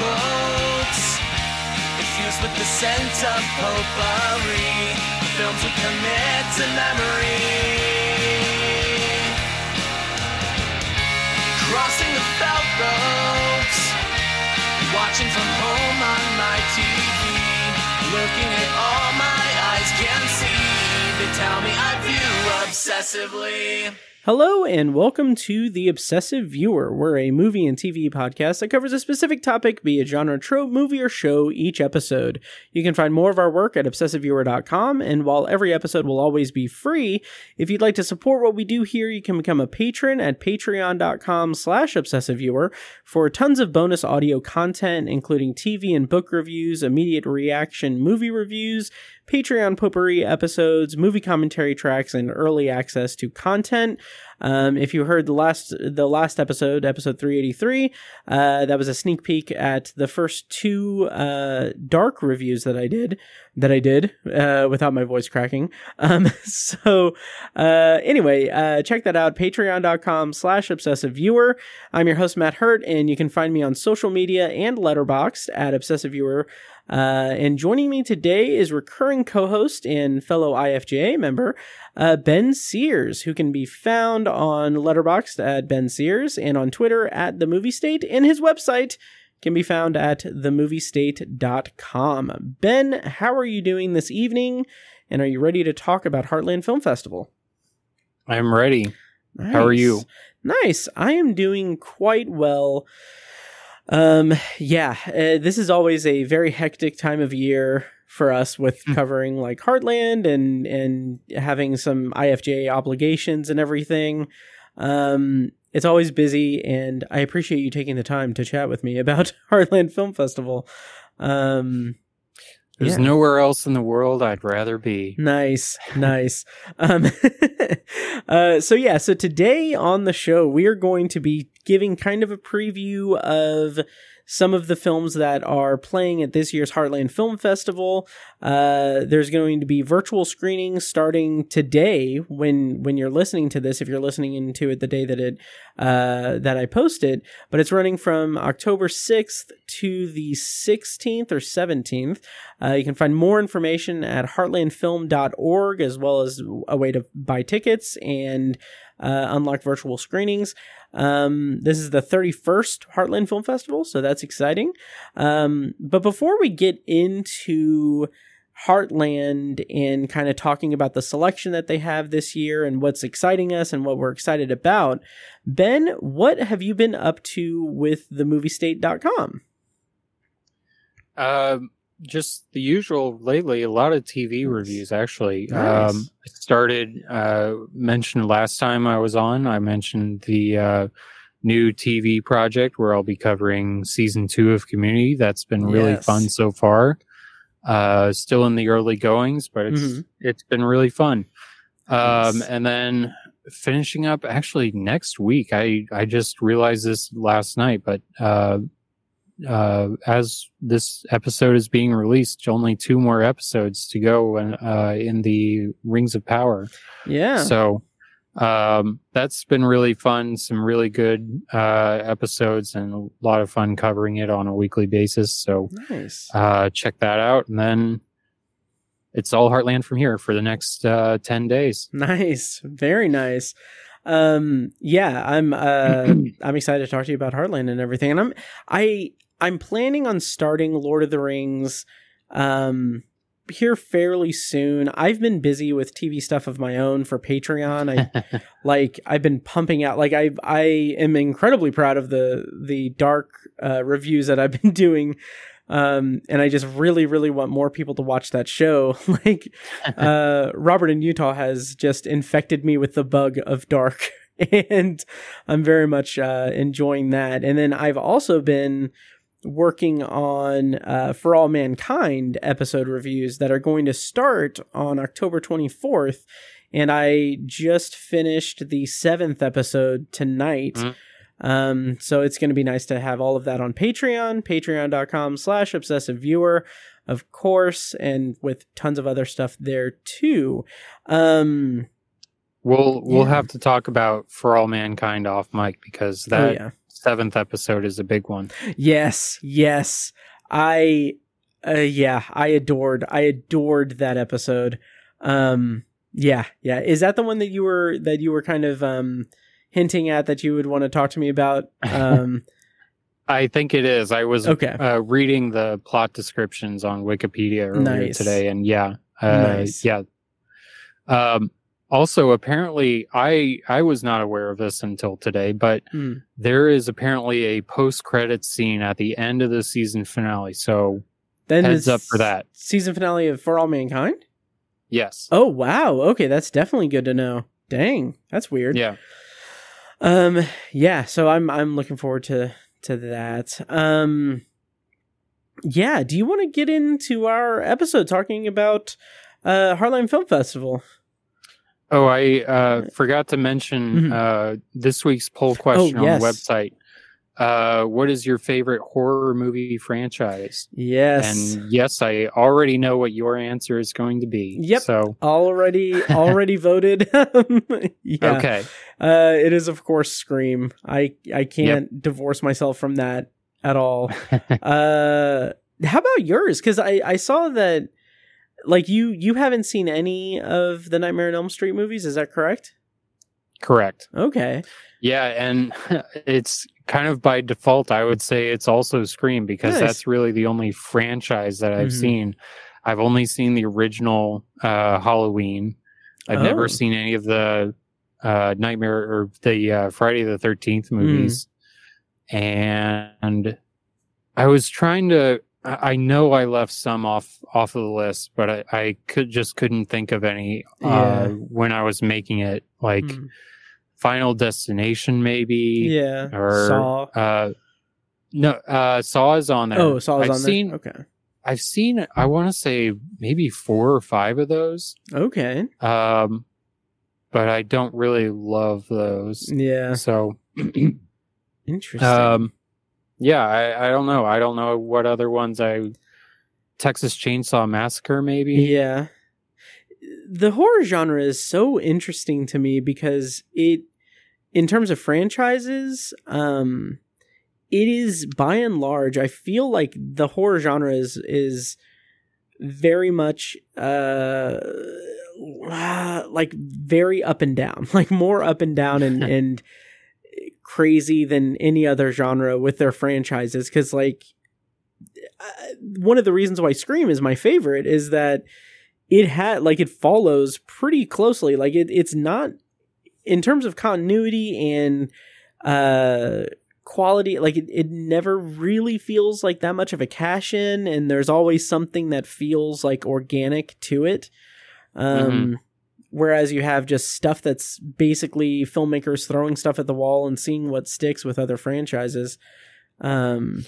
quotes. Infused with the scent of potpourri, films we commit to memory. Crossing the felt ropes, watching from home on my TV, looking at all my eyes can see. They tell me I view obsessively. Hello, and welcome to The Obsessive Viewer. We're a movie and TV podcast that covers a specific topic, be it genre, trope, movie, or show each episode. You can find more of our work at obsessiveviewer.com, and while every episode will always be free, if you'd like to support what we do here, you can become a patron at patreon.com slash obsessiveviewer for tons of bonus audio content, including TV and book reviews, immediate reaction movie reviews, Patreon potpourri episodes, movie commentary tracks, and early access to content. Um, if you heard the last the last episode, episode 383, uh, that was a sneak peek at the first two uh, dark reviews that I did that I did uh, without my voice cracking. Um, so uh, anyway, uh, check that out. Patreon.com slash obsessive viewer. I'm your host, Matt Hurt, and you can find me on social media and Letterboxd at obsessive viewer. Uh, and joining me today is recurring co-host and fellow IFJA member, uh, Ben Sears, who can be found on Letterboxd at Ben Sears and on Twitter at The Movie State, and his website can be found at themoviestate.com. Ben, how are you doing this evening? And are you ready to talk about Heartland Film Festival? I'm ready. How are you? Nice. I am doing quite well. Um, yeah, uh, this is always a very hectic time of year for us with Hmm. covering like Heartland and and having some IFJ obligations and everything. Um, it's always busy, and I appreciate you taking the time to chat with me about Heartland Film Festival. Um, There's Yeah. nowhere else in the world I'd rather be. Nice, nice. Um, uh, so yeah, so today on the show we are going to be giving kind of a preview of some of the films that are playing at this year's Heartland Film Festival. Uh, there's going to be virtual screenings starting today. When when you're listening to this, if you're listening into it the day that it uh, that I posted, but it's running from October 6th to the 16th or 17th. Uh, you can find more information at heartlandfilm.org as well as a way to buy tickets and uh, unlock virtual screenings. Um, this is the 31st Heartland Film Festival, so that's exciting. Um, but before we get into Heartland and kind of talking about the selection that they have this year and what's exciting us and what we're excited about, Ben, what have you been up to with themoviestate.com? Um, just the usual lately. A lot of TV reviews, actually. Nice. Um, I started uh, mentioned last time I was on. I mentioned the uh, new TV project where I'll be covering season two of Community. That's been really Yes. fun so far. Uh, still in the early goings, but it's Mhm. it's been really fun. Um, Nice. and then finishing up actually next week. I I just realized this last night, but uh, as this episode is being released, only two more episodes to go and uh, in the Rings of Power. Yeah. So um, that's been really fun. Some really good uh, episodes and a lot of fun covering it on a weekly basis. So nice. uh, check that out, and then it's all Heartland from here for the next uh, ten days. Nice. Very nice. Um yeah, I'm uh I'm excited to talk to you about Heartland and everything. And I'm I I'm planning on starting Lord of the Rings um here fairly soon. I've been busy with TV stuff of my own for Patreon. I like I've been pumping out like I I am incredibly proud of the the dark uh reviews that I've been doing um and I just really really want more people to watch that show like uh Robert in Utah has just infected me with the bug of dark and I'm very much uh enjoying that and then I've also been working on uh, For All Mankind episode reviews that are going to start on October 24th. And I just finished the seventh episode tonight. Mhm. Um, so it's going to be nice to have all of that on Patreon, patreon.com slash obsessive viewer, of course, and with tons of other stuff there too. Um, We'll we'll Yeah. have to talk about For All Mankind off mic because that oh yeah. Seventh episode is a big one. Yes, yes. I uh yeah, I adored I adored that episode. Um yeah, yeah. Is that the one that you were that you were kind of um hinting at that you would want to talk to me about? Um I think it is. I was okay. uh, reading the plot descriptions on Wikipedia earlier Nice. today, and yeah, uh, Nice. yeah. Um, also, apparently, I I was not aware of this until today, but Hmm. there is apparently a post credit scene at the end of the season finale. So Then heads up for that. Season finale of For All Mankind? yes, Oh wow. Okay, that's definitely good to know. Dang, that's weird. yeah, Um yeah, so I'm I'm looking forward to to that. Um yeah, do you want to get into our episode talking about uh Heartland Film Festival? Oh, I uh, forgot to mention Mhm. uh, this week's poll question Oh, yes. on the website. Uh, what is your favorite horror movie franchise? Yes. And yes, I already know what your answer is going to be. Yep. So already already voted. yeah. okay. Uh it is of course Scream. I I can't divorce myself from that at all. uh how about yours cuz I I saw that like you you haven't seen any of the Nightmare on Elm Street movies, is that correct? Correct. Okay. Yeah, and it's kind of by default. I would say it's also Scream because Nice. that's really the only franchise that I've Mhm. seen. I've only seen the original uh, Halloween. I've Oh. never seen any of the uh, Nightmare or the uh, Friday the Thirteenth movies. And I was trying to. I know I left some off off of the list, but I, I could just couldn't think of any uh, Yeah. when I was making it. Like Mm. Final Destination, maybe. Yeah. Or Saw. Uh, no, uh, Saw is on there. Oh, Saw is I've on seen, there. Okay. I've seen. I want to say maybe four or five of those. Okay. Um, but I don't really love those. Yeah. So, Interesting. um, yeah, I, I don't know. I don't know what other ones I. Texas Chainsaw Massacre, maybe. Yeah. The horror genre is so interesting to me because it in terms of franchises, um it is by and large I feel like the horror genre is is very much uh like very up and down, like more up and down and and crazy than any other genre with their franchises cuz like uh, one of the reasons why Scream is my favorite is that it had like it follows pretty closely. Like it, it's not in terms of continuity and uh quality. Like it, it never really feels like that much of a cash in, and there's always something that feels like organic to it. Um, Whereas you have just stuff that's basically filmmakers throwing stuff at the wall and seeing what sticks with other franchises. Um,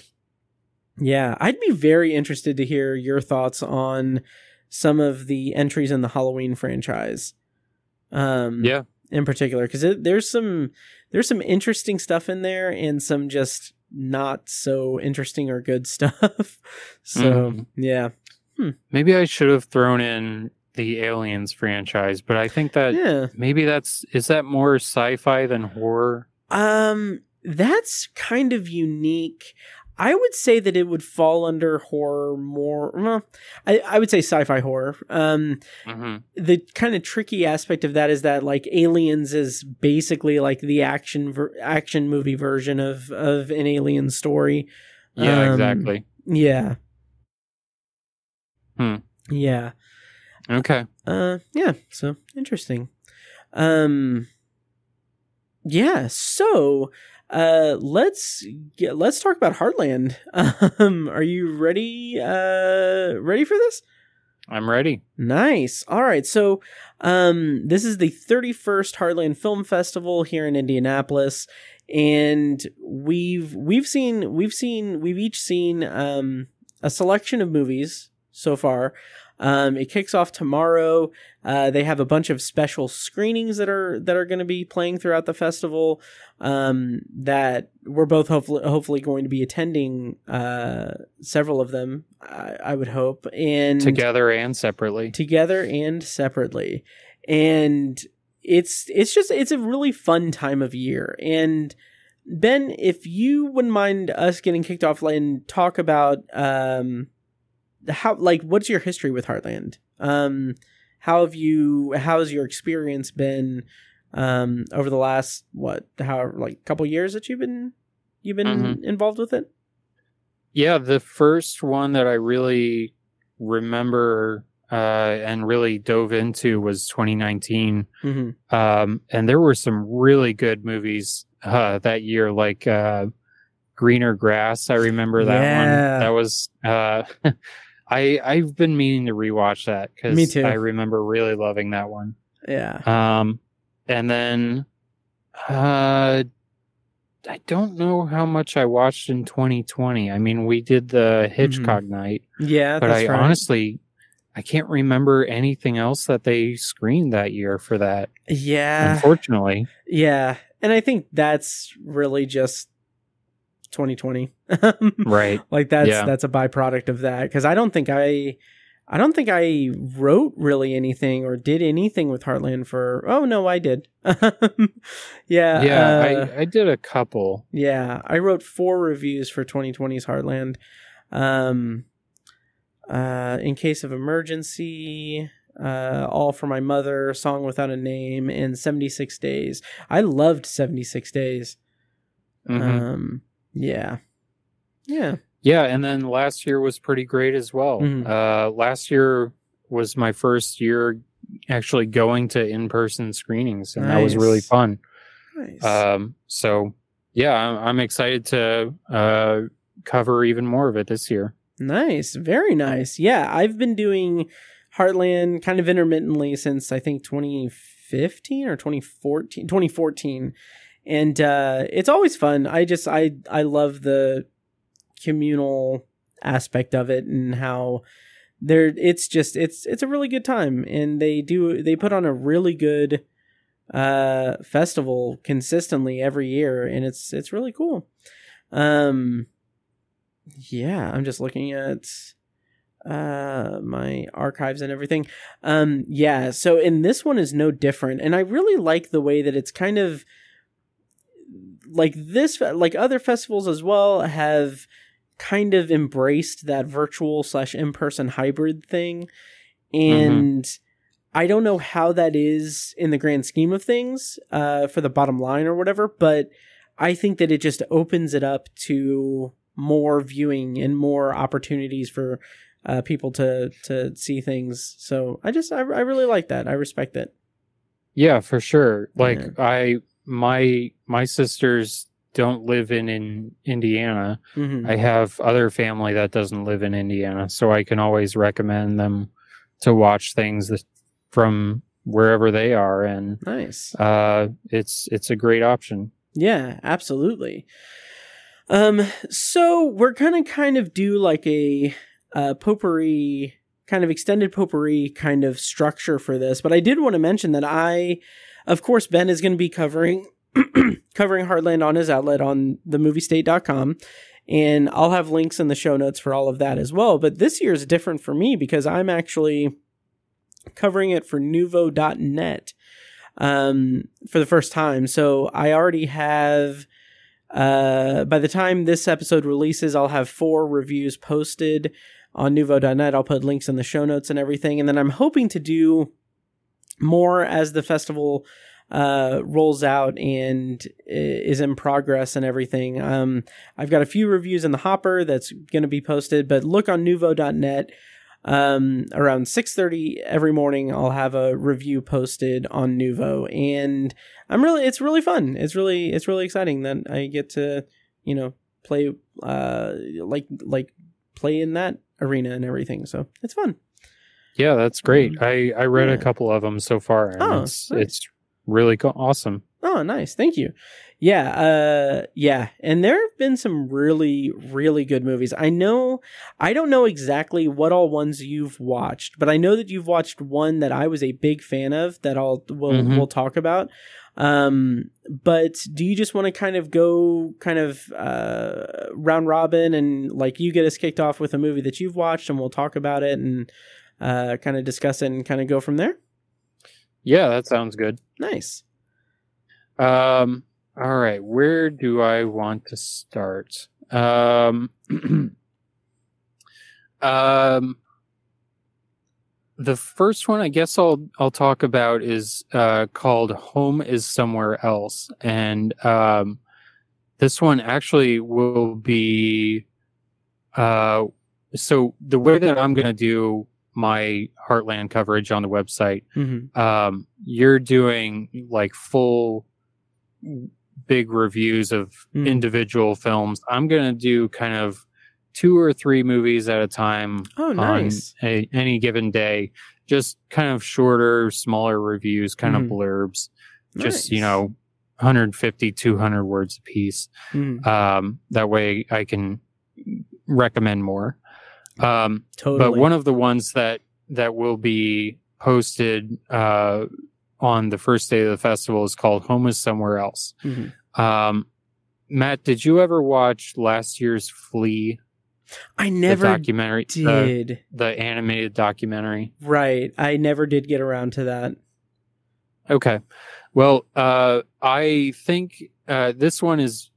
yeah, I'd be very interested to hear your thoughts on some of the entries in the Halloween franchise. Um, Yeah. in particular, because there's some there's some interesting stuff in there and some just not so interesting or good stuff. so Mhm. yeah, Maybe I should have thrown in the Aliens franchise, but I think that yeah. maybe that's is that more sci-fi than horror? Um, that's kind of unique. I would say that it would fall under horror more. Well, I, I would say sci-fi horror. Um, hmm the kind of tricky aspect of that is that like Aliens is basically like the action ver- action movie version of of an alien story. Yeah, Um, exactly. Yeah. Hmm. Yeah. Okay. Uh yeah, so interesting. Um yeah, so uh let's get let's talk about Heartland. Um are you ready uh ready for this? I'm ready. Nice. All right. So, um, this is the 31st Heartland Film Festival here in Indianapolis, and we've we've seen we've seen we've each seen um a selection of movies so far. Um, it kicks off tomorrow. Uh, they have a bunch of special screenings that are that are going to be playing throughout the festival. Um, that we're both hopefully hopefully going to be attending. Uh, several of them, I, I would hope, and Together and separately. together and separately. And it's it's just it's a really fun time of year and ben if you wouldn't mind us getting kicked off and talk about um how like what's your history with heartland um how have you how has your experience been um over the last what how like couple years that you've been you've been Mhm. involved with it Yeah, the first one that I really remember uh, and really dove into was 2019. mm-hmm. Um, and there were some really good movies uh, that year, like uh, Greener Grass. I remember that Yeah. one. That was. Uh, I I've been meaning to rewatch that because Me too. I remember really loving that one. yeah Um, and then, uh, I don't know how much I watched in 2020. I mean, we did the Hitchcock night, yeah but Mm-hmm. that's I right. honestly, I can't remember anything else that they screened that year for that. yeah Unfortunately, Yeah, and I think that's really just 2020. right? like that's Yeah. that's a byproduct of that because I don't think I I don't think I wrote really anything or did anything with Heartland for Oh no, I did. yeah. Yeah, uh, I I did a couple. yeah, I wrote four reviews for 2020's Heartland. Um, uh, in case of emergency, uh, all for my mother, song without a name, and 76 days. I loved 76 days. Mhm. Um, yeah, yeah, Yeah, and then last year was pretty great as well. Mhm. Uh, last year was my first year actually going to in-person screenings, and that was really fun. nice. Um, so yeah, I'm, I'm excited to uh, cover even more of it this year. Nice, very nice. Yeah, I've been doing Heartland kind of intermittently since I think 2015 or 2014, 2014. And uh it's always fun. I just I I love the communal aspect of it and how there it's just it's it's a really good time and they do they put on a really good uh festival consistently every year and it's it's really cool. Um yeah, I'm just looking at uh my archives and everything. Um yeah, so in this one is no different and I really like the way that it's kind of like this like other festivals as well have kind of embraced that virtual slash in-person hybrid thing and i don't know how that is in the grand scheme of things uh, for the bottom line or whatever but i think that it just opens it up to more viewing and more opportunities for uh, people to to see things so i just I, I really like that i respect it Yeah, for sure. Like Yeah. I my my sisters don't live in in Indiana. Mhm. I have other family that doesn't live in Indiana, so I can always recommend them to watch things that, from wherever they are, and nice uh, it's it's a great option. Yeah, absolutely. Um, so we're gonna kind of do like a uh, potpourri, kind of extended potpourri kind of structure for this, but I did want to mention that I, of course, Ben is going to be covering covering Heartland on his outlet on themoviestate.com. And I'll have links in the show notes for all of that as well. But this year is different for me because I'm actually covering it for Nuvo.net um, for the first time. So I already have. Uh, by the time this episode releases, I'll have four reviews posted on Nuvo.net. I'll put links in the show notes and everything, and then I'm hoping to do more as the festival uh, rolls out and is in progress and everything. Um, I've got a few reviews in the hopper that's going to be posted, but look on Nuvo.net um around 6:30 every morning I'll have a review posted on Nuvo and I'm really it's really fun. It's really it's really exciting that I get to, you know, play uh like like play in that arena and everything. So, it's fun. Yeah, that's great. I I read Yeah. a couple of them so far, and Oh, it's nice. it's really co- awesome. Oh, nice. Thank you. Yeah, uh yeah, and there have been some really really good movies. I know I don't know exactly what all ones you've watched, but I know that you've watched one that I was a big fan of that I'll we'll Mhm. we'll talk about. Um but do you just want to kind of go kind of uh round robin and like you get us kicked off with a movie that you've watched and we'll talk about it and uh kind of discuss it and kind of go from there? Yeah, that sounds good. Nice. Um, all right, where do I want to start? Um, um, the first one I guess I'll I'll talk about is uh, called "Home Is Somewhere Else," and um, this one actually will be. Uh, so the way that I'm going to do my Heartland coverage on the website hmm um, you're doing like full big reviews of Mm. individual films. I'm going to do kind of two or three movies at a time Oh, nice. on a, any given day. Just kind of shorter, smaller reviews, kind Mhm. of blurbs, just, you know, 150, 200 words a piece. Mhm. Um, that way I can recommend more. Um, Totally. but one of the ones that that will be posted uh, on the first day of the festival is called "Home Is Somewhere Else." Mhm. Um, Matt, did you ever watch last year's Flee, I the never documentary, the, did. the animated documentary? Right. I never did get around to that. Okay, well, uh, I think uh, this one is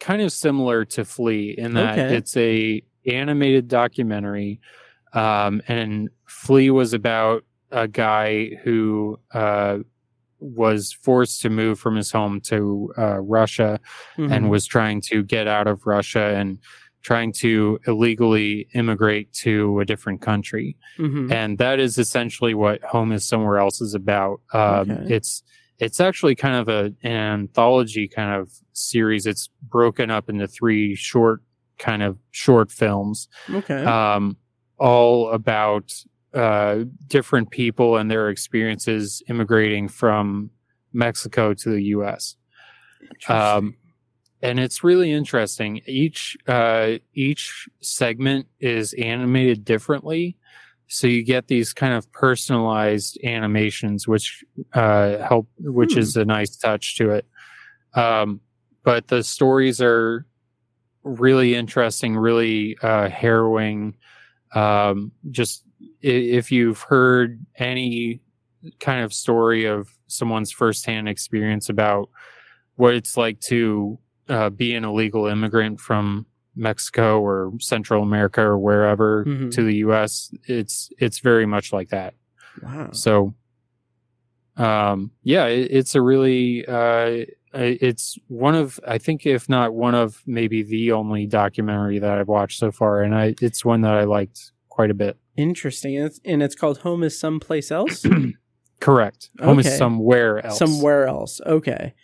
kind of similar to Flee in that Okay. it's a animated documentary, um, and Flee was about a guy who uh, was forced to move from his home to uh, Russia and Mhm. was trying to get out of Russia and trying to illegally immigrate to a different country Mhm. and that is essentially what home is somewhere else is about um, Okay. it's it's actually kind of a, an anthology kind of series it's broken up into three short kind of short films Okay. um, all about uh, different people and their experiences immigrating from mexico to the us um, and it's really interesting. Each uh, each segment is animated differently, so you get these kind of personalized animations, which uh, help, which Hmm. is a nice touch to it. Um, but the stories are really interesting, really uh, harrowing. Um, just if you've heard any kind of story of someone's firsthand experience about what it's like to uh, be an illegal immigrant from Mexico or Central America or wherever Mhm. to the U.S. It's it's very much like that. wow. So, um, yeah, it, it's a really uh, it's one of I think if not one of maybe the only documentary that I've watched so far, and I it's one that I liked quite a bit. Interesting. And it's, and it's called Home is Someplace Else? Correct. Home Okay. is somewhere else. Somewhere else. Okay.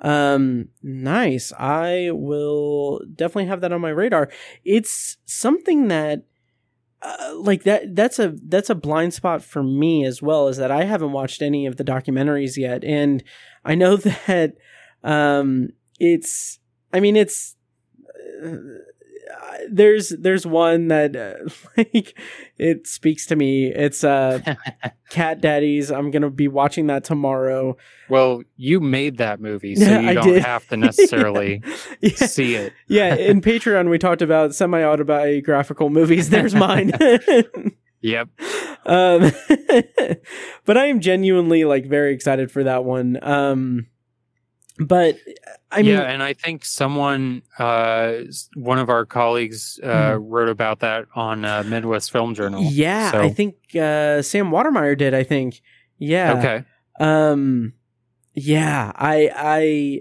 Um nice. I will definitely have that on my radar. It's something that uh, like that that's a that's a blind spot for me as well is that I haven't watched any of the documentaries yet and I know that um it's I mean it's uh, there's there's one that uh, like it speaks to me. It's uh Cat Daddies. I'm going to be watching that tomorrow. Well, you made that movie, so you I don't did. have to necessarily yeah. see it. yeah, in Patreon we talked about semi-autobiographical movies. There's mine. Yep. um, but I am genuinely like very excited for that one. Um, but I mean, yeah, and I think someone, uh, one of our colleagues, uh, wrote about that on uh, Midwest Film Journal. Yeah, So- I think uh, Sam Watermeier did. I think. Yeah. Okay. Um, yeah, I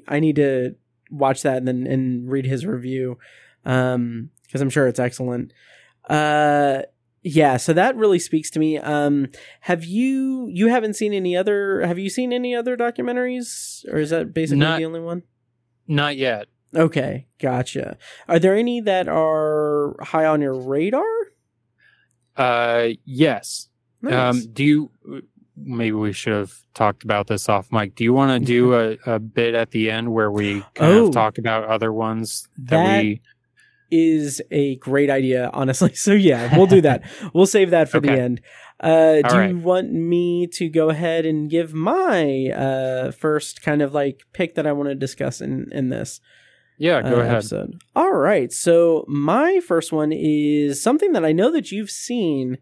I I need to watch that and then and read his review, um, because I'm sure it's excellent. Uh, yeah, so that really speaks to me. Um, have you you haven't seen any other? Have you seen any other documentaries, or is that basically Not- the only one? Not yet. Okay, gotcha. Are there any that are high on your radar? Uh, yes. Nice. Um, do you? Maybe we should have talked about this off mic. Do you want to do a, a bit at the end where we kind Oh. of talk about other ones that, That we? Is a great idea, honestly. So yeah, we'll do that. we'll save that for the end. Uh, do All you want me to go ahead and give my uh, first kind of like pick that I want to discuss in in this? Yeah, go uh, ahead. Episode? All right. So my first one is something that I know that you've seen.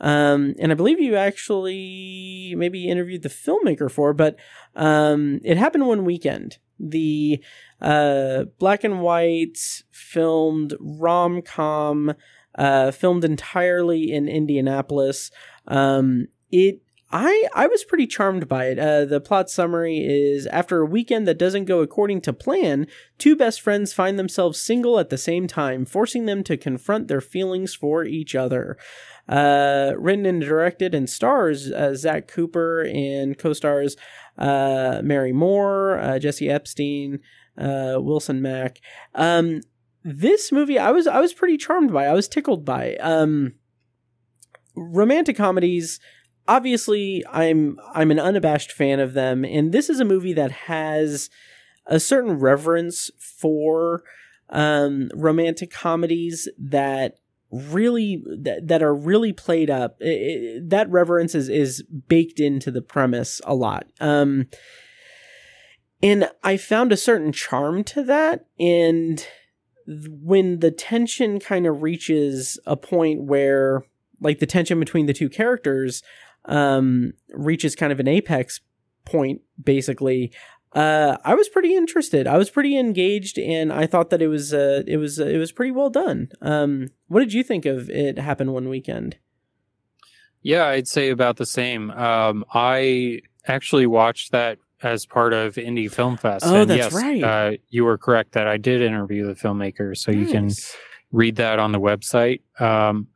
Um, and I believe you actually maybe interviewed the filmmaker for, but um, it happened one weekend. The uh, black and white filmed rom com, uh, filmed entirely in Indianapolis. Um, it I I was pretty charmed by it. Uh, the plot summary is after a weekend that doesn't go according to plan, two best friends find themselves single at the same time, forcing them to confront their feelings for each other. Uh, written and directed and stars uh, Zach Cooper and co-stars uh, Mary Moore, uh, Jesse Epstein, uh, Wilson Mack. Um, this movie, I was I was pretty charmed by. I was tickled by. Um, romantic comedies obviously I'm I'm an unabashed fan of them and this is a movie that has a certain reverence for um, romantic comedies that really that, that are really played up it, it, that reverence is is baked into the premise a lot um and i found a certain charm to that and when the tension kind of reaches a point where like the tension between the two characters um, reaches kind of an apex point, basically. Uh, I was pretty interested. I was pretty engaged, and I thought that it was uh, it was uh, it was pretty well done. Um, what did you think of it? Happened one weekend. Yeah, I'd say about the same. Um, I actually watched that as part of Indy Film Fest. Oh, and that's yes, right. Uh, you were correct that I did interview the filmmaker, so you can read that on the website. Um,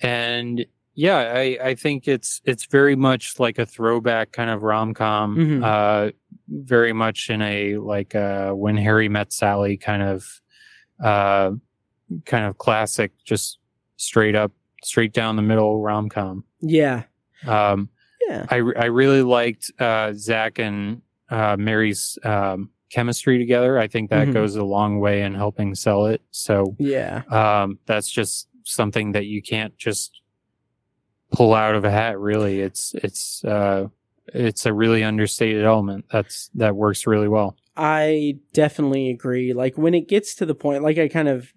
and yeah, I, I think it's it's very much like a throwback kind of rom com, Mhm. uh, very much in a like uh, when Harry met Sally kind of uh, kind of classic, just straight up, straight down the middle rom com. Yeah, Um, yeah, I I really liked uh, Zach and uh, Mary's um, chemistry together. I think that Mhm. goes a long way in helping sell it. So yeah. um, that's just something that you can't just pull out of a hat. Really, it's it's uh, it's a really understated element. That's that works really well. I definitely agree. Like when it gets to the point, like I kind of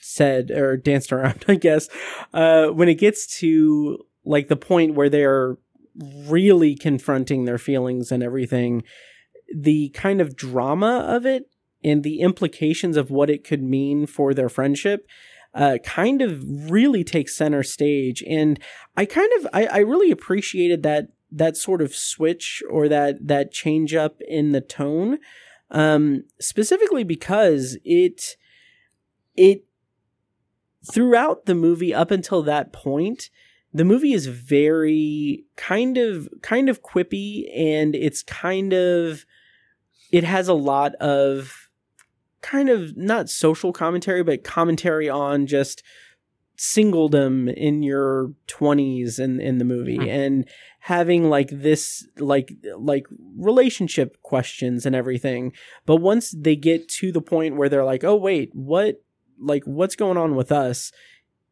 said or danced around, I guess, uh, when it gets to like the point where they're really confronting their feelings and everything, the kind of drama of it and the implications of what it could mean for their friendship uh, kind of really takes center stage. And I kind of, I, I really appreciated that that sort of switch or that that change up in the tone um specifically because it it throughout the movie up until that point the movie is very kind of kind of quippy and it's kind of it has a lot of kind of not social commentary but commentary on just singledom in your 20s in in the movie Hmm. and having like this like like relationship questions and everything but once they get to the point where they're like oh wait what like what's going on with us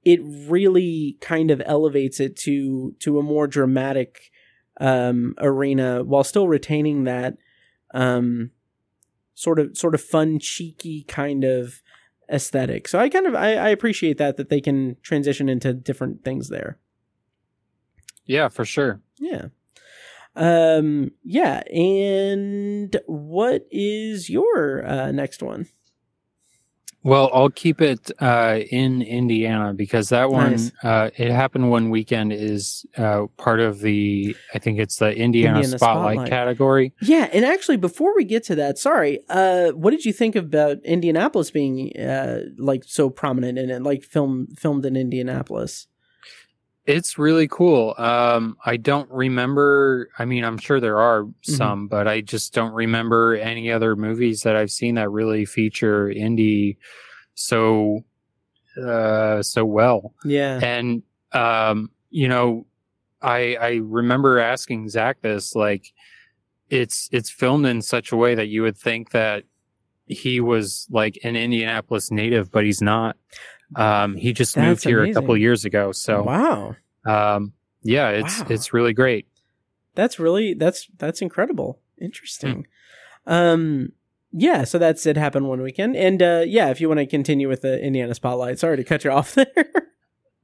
it really kind of elevates it to to a more dramatic um arena while still retaining that um sort of sort of fun cheeky kind of aesthetic so i kind of i, I appreciate that that they can transition into different things there Yeah, for sure. yeah. Um yeah, and what is your uh next one? Well, I'll keep it uh, in Indiana because that one, Nice. uh, it happened one weekend, is uh, part of the, I think it's the Indiana, Indiana Spotlight, Spotlight. category. Yeah, and actually before we get to that, sorry, uh what did you think about Indianapolis being uh like so prominent in it, like film filmed in Indianapolis? It's really cool. Um, I don't remember, I mean, I'm sure there are Mm-hmm. some, but I just don't remember any other movies that I've seen that really feature Indy so, uh, so well. Yeah. and um you know i i remember asking zach this like it's it's filmed in such a way that you would think that he was like an indianapolis native but he's not um he just moved That's here a couple amazing. years ago so wow. um yeah it's Wow. it's really great That's really that's that's incredible. Interesting. Hmm. Um yeah, so that's it happened one weekend. And uh yeah, if you want to continue with the Indiana spotlight, sorry to cut you off there.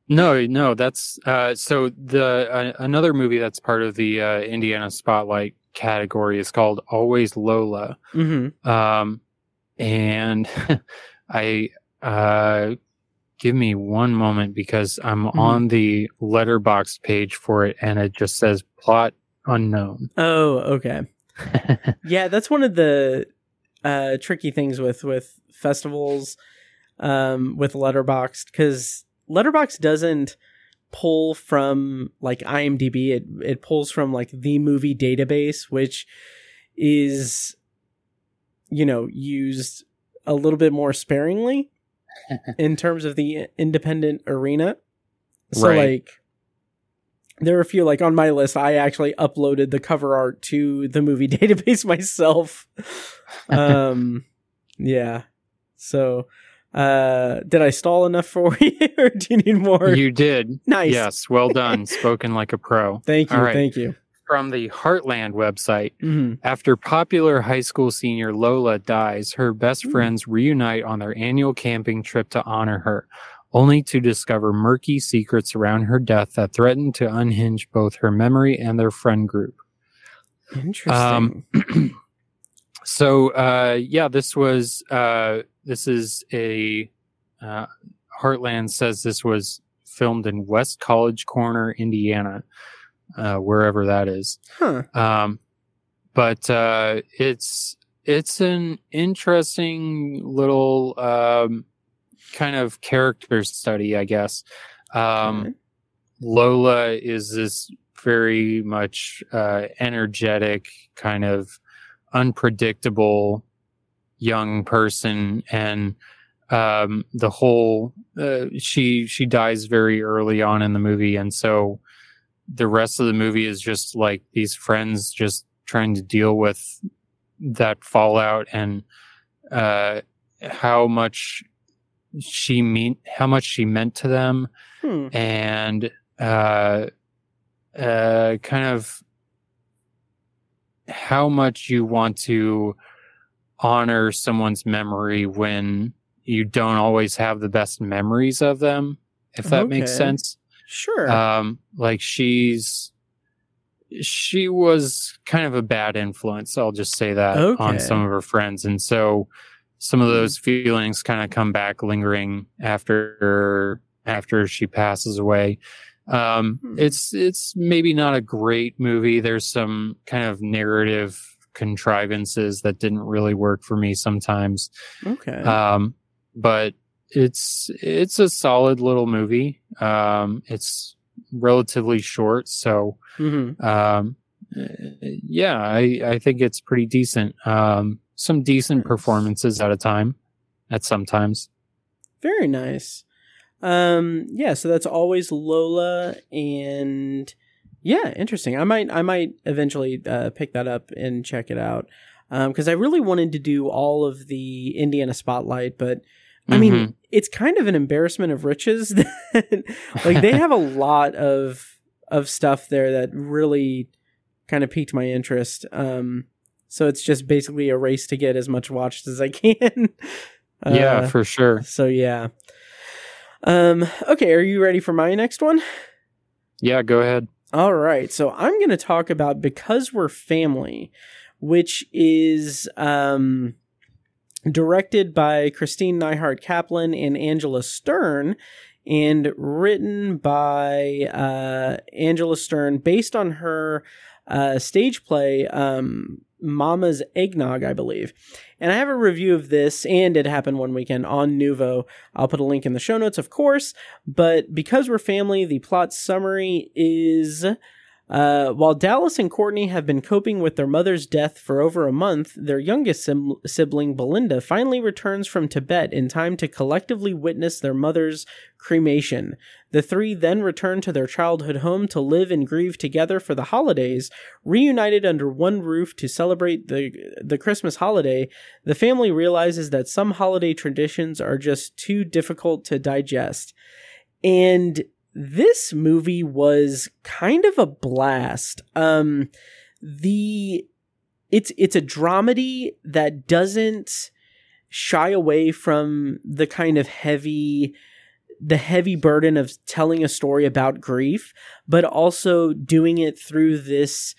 No, no, that's uh, so the uh, another movie that's part of the uh, Indiana Spotlight category is called Always Lola. Mm-hmm. Um, and I uh, give me one moment because I'm Mhm. on the Letterboxd page for it, and it just says plot unknown. Oh, okay. Yeah, that's one of the uh, tricky things with with festivals um, with Letterboxd because Letterboxd doesn't pull from like IMDb. It it pulls from like the movie database, which is you know used a little bit more sparingly in terms of the independent arena. So Right. like there are a few like on my list I actually uploaded the cover art to the movie database myself. um yeah. So uh did I stall enough for you or do you need more? you did. nice. Yes, well done. Spoken like a pro. Thank you. Right. Thank you. From the Heartland website. Mhm. After popular high school senior Lola dies, her best Hmm. friends reunite on their annual camping trip to honor her, only to discover murky secrets around her death that threaten to unhinge both her memory and their friend group. Interesting. Um, So, uh, yeah, this was uh, this is a uh, Heartland says this was filmed in West College Corner, Indiana, uh, wherever that is. huh. Um, but uh, it's it's an interesting little um, kind of character study, I guess. Um, Okay. Lola is this very much uh, energetic, kind of unpredictable young person, and um, the whole uh, she she dies very early on in the movie, and so the rest of the movie is just like these friends just trying to deal with that fallout and uh, how much she mean how much she meant to them Hmm. and uh, uh, kind of how much you want to honor someone's memory when you don't always have the best memories of them, if that makes sense. Sure. Um, like she's she was kind of a bad influence. I'll just say that Okay. on some of her friends, and so some of those feelings kind of come back lingering after after she passes away. Um, Hmm. it's it's maybe not a great movie. There's some kind of narrative contrivances that didn't really work for me sometimes. okay. Um, but it's it's a solid little movie. Um, it's relatively short, so hmm um, yeah, I I think it's pretty decent. Um, some decent performances at a time, at sometimes. Very nice. Um, yeah, so that's always Lola, and yeah, interesting. I might, I might eventually uh, pick that up and check it out because I really wanted to do all of the Indiana Spotlight, but I mean, Mhm. it's kind of an embarrassment of riches. That, like they have a lot of of stuff there that really kind of piqued my interest. Um, so it's just basically a race to get as much watched as I can. yeah, Uh, for sure. so yeah. Um okay, are you ready for my next one? Yeah, go ahead. All right. So I'm going to talk about Because We're Family, which is um directed by Christine Nyhart Kaplan and Angela Stern and written by uh Angela Stern based on her uh stage play um Mama's Eggnog, I believe. And I have a review of this, and it happened one weekend on Nuvo. I'll put a link in the show notes, of course. But because we're family, the plot summary is uh, while Dallas and Courtney have been coping with their mother's death for over a month, their youngest sim- sibling, Belinda, finally returns from Tibet in time to collectively witness their mother's cremation. The three then return to their childhood home to live and grieve together for the holidays, reunited under one roof to celebrate the the Christmas holiday. The family realizes that some holiday traditions are just too difficult to digest. And this movie was kind of a blast. Um the it's it's a dramedy that doesn't shy away from the kind of heavy the heavy burden of telling a story about grief, but also doing it through this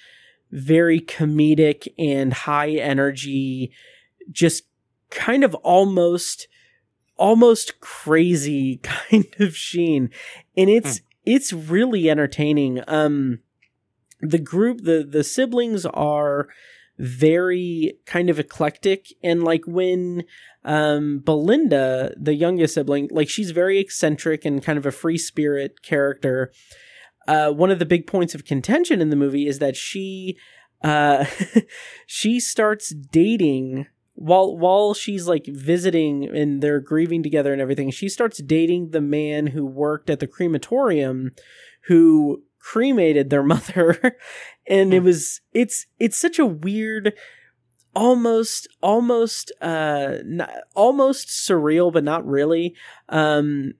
very comedic and high energy, just kind of almost almost crazy kind of sheen. And it's it's really entertaining. Um the group the the siblings are very kind of eclectic. And like when um Belinda the youngest sibling like she's very eccentric and kind of a free spirit character. Uh one of the big points of contention in the movie is that she uh she starts dating while while she's like visiting and they're grieving together and everything she starts dating the man who worked at the crematorium who cremated their mother. And it was it's it's such a weird almost almost uh not, almost surreal but not really um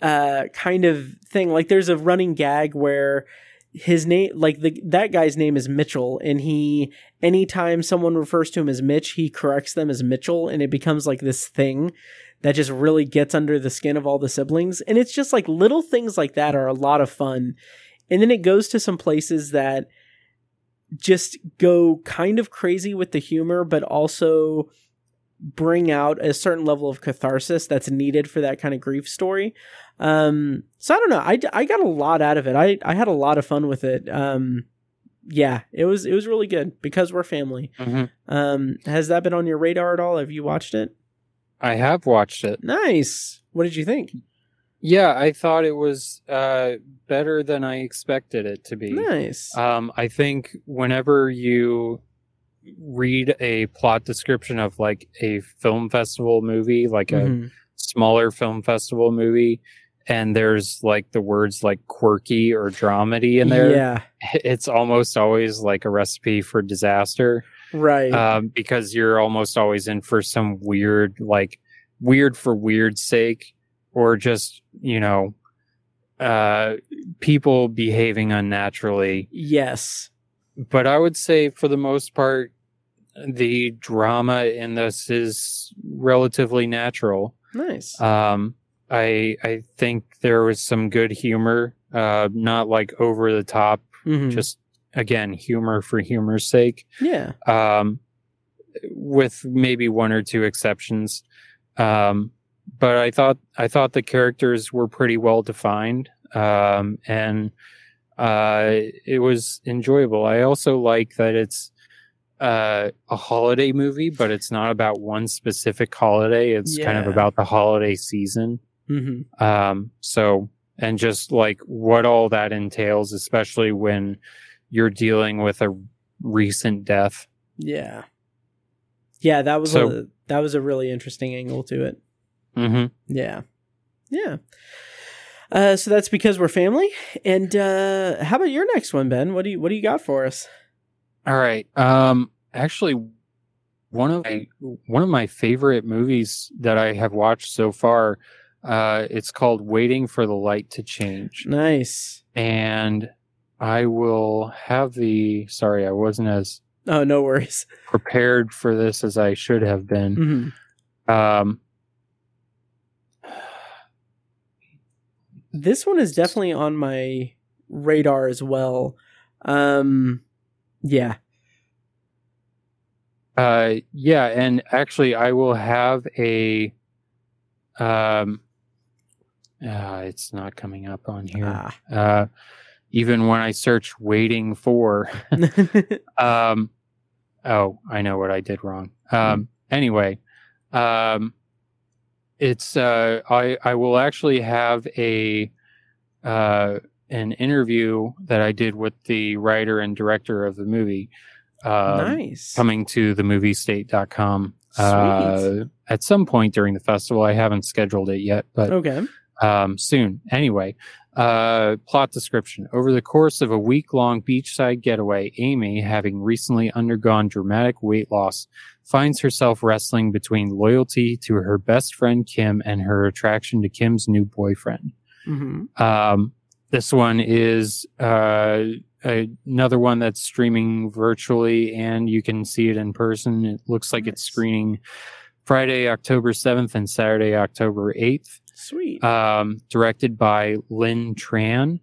uh kind of thing. Like there's a running gag where his name like the that guy's name is Mitchell and he anytime someone refers to him as Mitch he corrects them as Mitchell and it becomes like this thing that just really gets under the skin of all the siblings and it's just like little things like that are a lot of fun. And then it goes to some places that just go kind of crazy with the humor but also bring out a certain level of catharsis that's needed for that kind of grief story. Um so i don't know. I, I got a lot out of it. I i had a lot of fun with it. Um yeah it was it was really good because we're family. Mhm. um has that been on your radar at all? Have you watched it? I have watched it. nice. What did you think? Yeah, I thought it was uh, better than I expected it to be. nice. Um, I think whenever you read a plot description of like a film festival movie, like a Mhm. smaller film festival movie, and there's like the words like quirky or dramedy in there, yeah. It's almost always like a recipe for disaster. Right. Um, because you're almost always in for some weird, like weird for weird's sake, or just you know, uh, people behaving unnaturally. yes But I would say, for the most part, the drama in this is relatively natural. nice Um, I I think there was some good humor, uh, not like over the top, Mhm. just again humor for humor's sake yeah um, with maybe one or two exceptions. Um, but I thought I thought the characters were pretty well defined, um, and uh, it was enjoyable. I also like that it's uh, a holiday movie, but it's not about one specific holiday. It's kind of about the holiday season. hmm Um, so, and just like what all that entails, especially when you're dealing with a recent death. Yeah. Yeah, that was So- a that was a really interesting angle to it. hmm Yeah. Yeah. Uh, so that's because we're family. And uh, how about your next one, Ben? What do you what do you got for us? All right. Um, actually, one of my, one of my favorite movies that I have watched so far, uh, it's called Waiting for the Light to Change, Nice. and I will have the. Sorry, I wasn't as Oh, no worries. prepared for this as I should have been. Mhm. Um, This one is definitely on my radar as well. Um, yeah. Uh, yeah, and actually, I will have a. Um, uh, it's not coming up on here. Ah. Uh, even when I search "waiting for," um, oh, I know what I did wrong. Um, anyway, um, it's uh, I I will actually have a uh an interview that I did with the writer and director of the movie. Um, nice. coming to the moviestate.com uh, at some point during the festival. I haven't scheduled it yet, but okay. um, soon. Anyway, uh, plot description. Over the course of a week long beachside getaway, Amy, having recently undergone dramatic weight loss, finds herself wrestling between loyalty to her best friend Kim and her attraction to Kim's new boyfriend. hmm Um, this one is uh, another one that's streaming virtually, and you can see it in person. It looks like it's screening Friday, October 7th, and Saturday, October 8th. Sweet. um, directed by Linh Tran.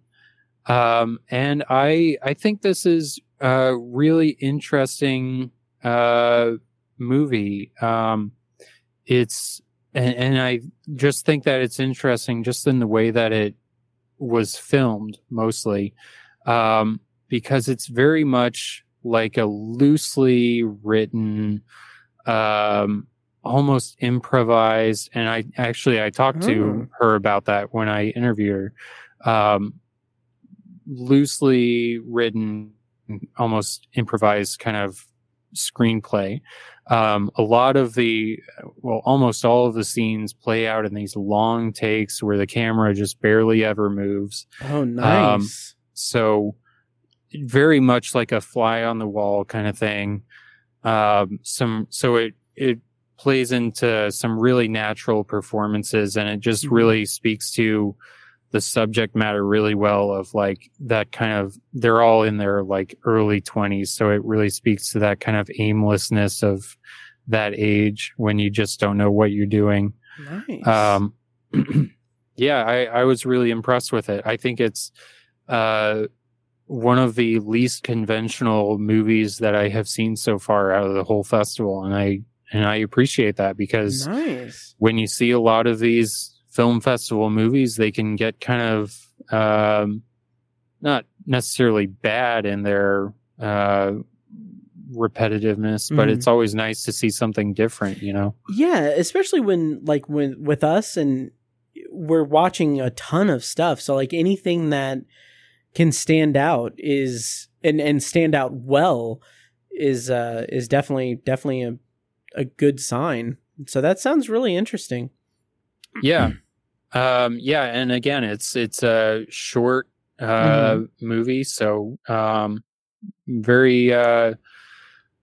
Um, and I I think this is a really interesting uh, movie. Um, it's and, and I just think that it's interesting just in the way that it was filmed mostly um, because it's very much like a loosely written um, almost improvised and i actually i talked to Oh. her about that when i interviewed her um, loosely written almost improvised kind of screenplay um, a lot of the well almost all of the scenes play out in these long takes where the camera just barely ever moves oh, nice. so very much like a fly on the wall kind of thing um some so it it plays into some really natural performances and it just Mhm. really speaks to the subject matter really well of like that kind of they're all in their like early 20s so it really speaks to that kind of aimlessness of that age when you just don't know what you're doing nice. um, yeah, I, I was really impressed with it. I think it's uh, one of the least conventional movies that I have seen so far out of the whole festival, and I and I appreciate that because nice. when you see a lot of these film festival movies, they can get kind of um, not necessarily bad in their uh, repetitiveness, but Mhm. it's always nice to see something different, you know. Yeah, especially when like when with us and we're watching a ton of stuff. So like anything that can stand out is and and stand out well is uh is definitely definitely a a good sign. So that sounds really interesting. Yeah. Um, yeah, and again, it's it's a short uh, movie, so um, very uh,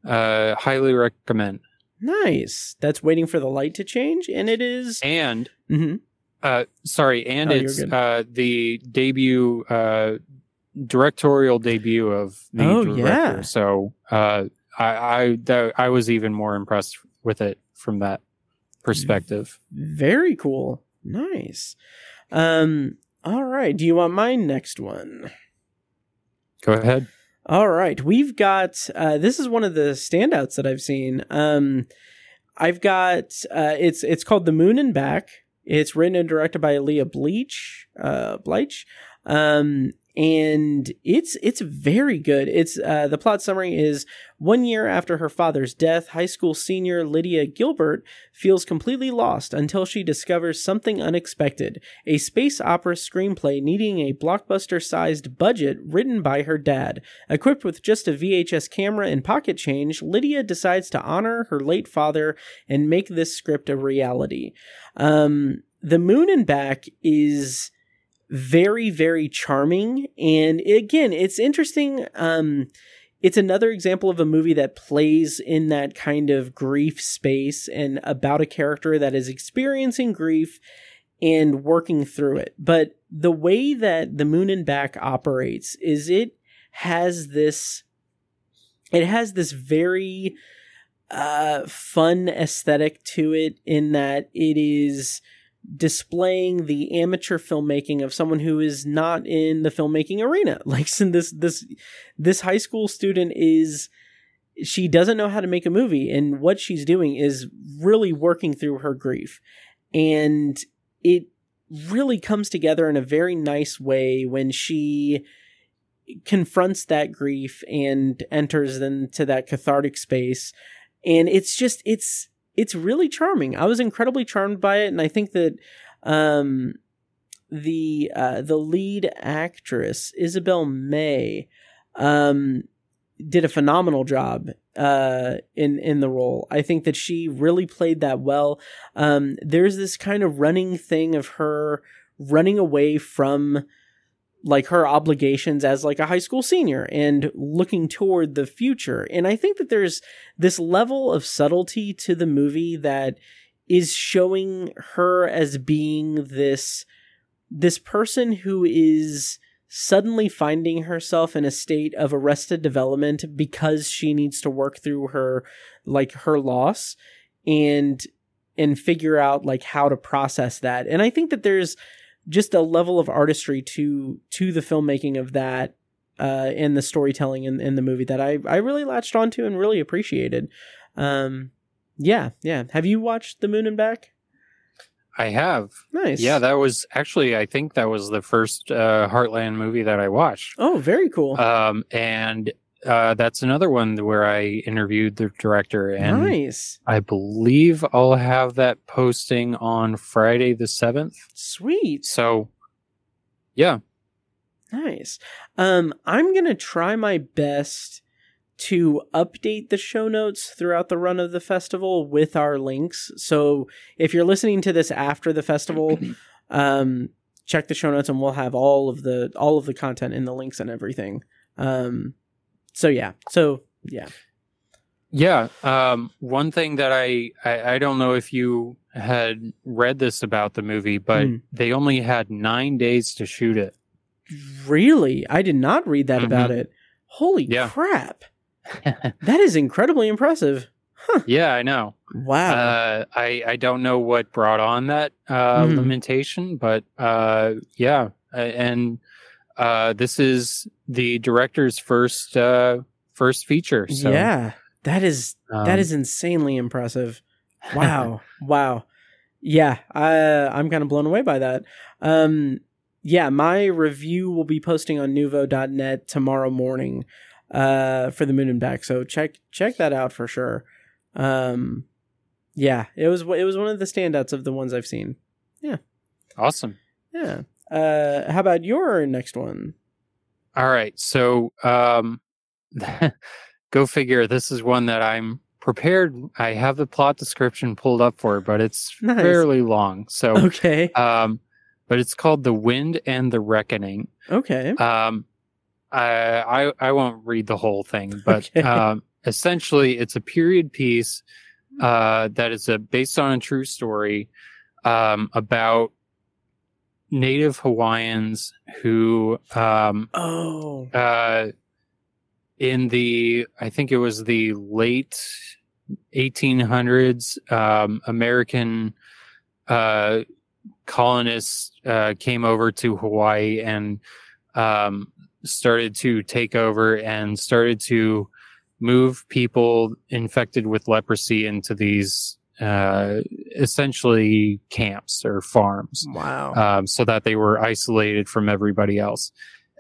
uh, highly recommend. Nice. That's waiting for the light to change and it is And Mhm. uh, sorry, and Oh, it's uh, the debut uh, directorial debut of the Oh, director. yeah. So uh, I I, that, I was even more impressed with it from that perspective. very cool. Nice. Um all right, do you want my next one? Go ahead. All right, we've got uh, this is one of the standouts that I've seen. Um, I've got uh, it's it's called The Moon and Back. It's written and directed by Leah Bleach, uh, Bleich, um, and it's it's very good. It's uh, the plot summary is one year after her father's death, high school senior Lydia Gilbert feels completely lost until she discovers something unexpected a space opera screenplay needing a blockbuster sized budget written by her dad. Equipped with just a VHS camera and pocket change, Lydia decides to honor her late father and make this script a reality. Um, the Moon and Back is very, very charming. And again, it's interesting. Um, it's another example of a movie that plays in that kind of grief space and about a character that is experiencing grief and working through it. But the way that the Moon and Back operates is it has this it has this very uh fun aesthetic to it in that it is displaying the amateur filmmaking of someone who is not in the filmmaking arena. Like this this this high school student is she doesn't know how to make a movie and what she's doing is really working through her grief. And it really comes together in a very nice way when she confronts that grief and enters into that cathartic space. And it's just it's it's really charming. I was incredibly charmed by it and i think that um the uh the lead actress isabel may um did a phenomenal job uh in in the role. I think that she really played that well. Um there's this kind of running thing of her running away from like her obligations as like a high school senior and looking toward the future and i think that there's this level of subtlety to the movie that is showing her as being this this person who is suddenly finding herself in a state of arrested development because she needs to work through her like her loss and and figure out like how to process that. And I think that there's just a level of artistry to to the filmmaking of that uh and the storytelling in, in the movie that I I really latched onto and really appreciated. Um yeah, yeah. Have you watched The Moon and Back? I have. Nice. Yeah, that was actually I think that was the first uh, Heartland movie that I watched. Oh, very cool. Um, and uh, that's another one where I interviewed the director, and nice. I believe I'll have that posting on Friday the seventh. Sweet. So, yeah, Nice. Um, I'm gonna try my best to update the show notes throughout the run of the festival with our links. So if you're listening to this after the festival, um, check the show notes and we'll have all of the all of the content in the links and everything. Um, so yeah. So yeah. yeah. Um, one thing that I, I I don't know if you had read this about the movie, but Hmm. they only had nine days to shoot it. Really? I did not read that Mhm. about it. Holy Yeah. crap. That is incredibly impressive. yeah, I know. Wow. Uh, I I don't know what brought on that uh, Mhm. limitation, but uh, yeah, and uh, this is the director's first uh, first feature. So, yeah. That is that um, is insanely impressive. Wow. wow. Yeah, I I'm kind of blown away by that. Um yeah, my review will be posting on nuvo.net tomorrow morning uh for the moon and back. So check check that out for sure. Um yeah, it was it was one of the standouts of the ones I've seen. Yeah, awesome. Yeah. Uh how about your next one? All right, so um, go figure. This is one that I'm prepared. I have the plot description pulled up for, it, but it's Nice. fairly long. So, Okay. um, but it's called "The Wind and the Reckoning." Okay. Um, I, I I won't read the whole thing, but Okay. um, essentially, it's a period piece uh, that is a, based on a true story um, about Native Hawaiians who, um, Oh. uh, in the I think it was the late 1800s, um, American uh, colonists uh, came over to Hawaii and um, started to take over and started to move people infected with leprosy into these uh, essentially camps or farms Wow. um, so that they were isolated from everybody else.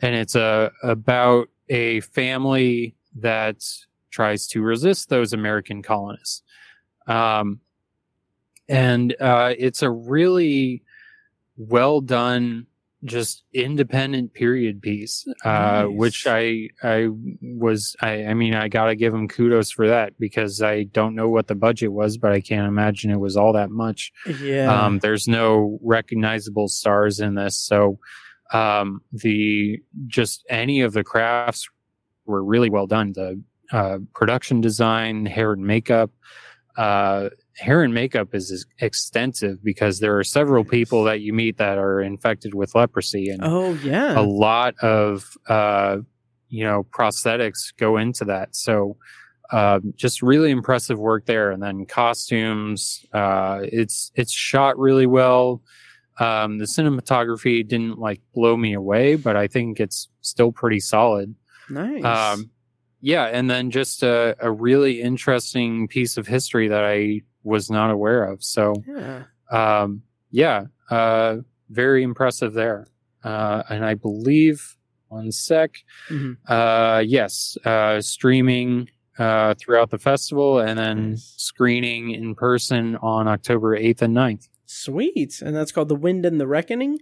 And it's a about a family that tries to resist those American colonists. Um, and uh, it's a really well done, just independent period piece, uh, Nice. which I I was I, I mean I gotta give them kudos for that because I don't know what the budget was, but I can't imagine it was all that much. yeah. Um, there's no recognizable stars in this, so um, the just any of the crafts were really well done. The uh, production design, hair and makeup. Uh, hair and makeup is, extensive because there are several people that you meet that are infected with leprosy, and oh yeah. a lot of uh, you know prosthetics go into that. So um, just really impressive work there. And then costumes, uh, it's it's shot really well. Um, the cinematography didn't like blow me away, but I think it's still pretty solid. nice. Um, yeah, and then just a, a really interesting piece of history that I was not aware of. So yeah. um, yeah, uh, very impressive there. Uh, and I believe one sec. Mhm. Uh, yes, uh, streaming uh, throughout the festival and then Nice. screening in person on October 8th and 9th. Sweet. And that's called The Wind and the Reckoning.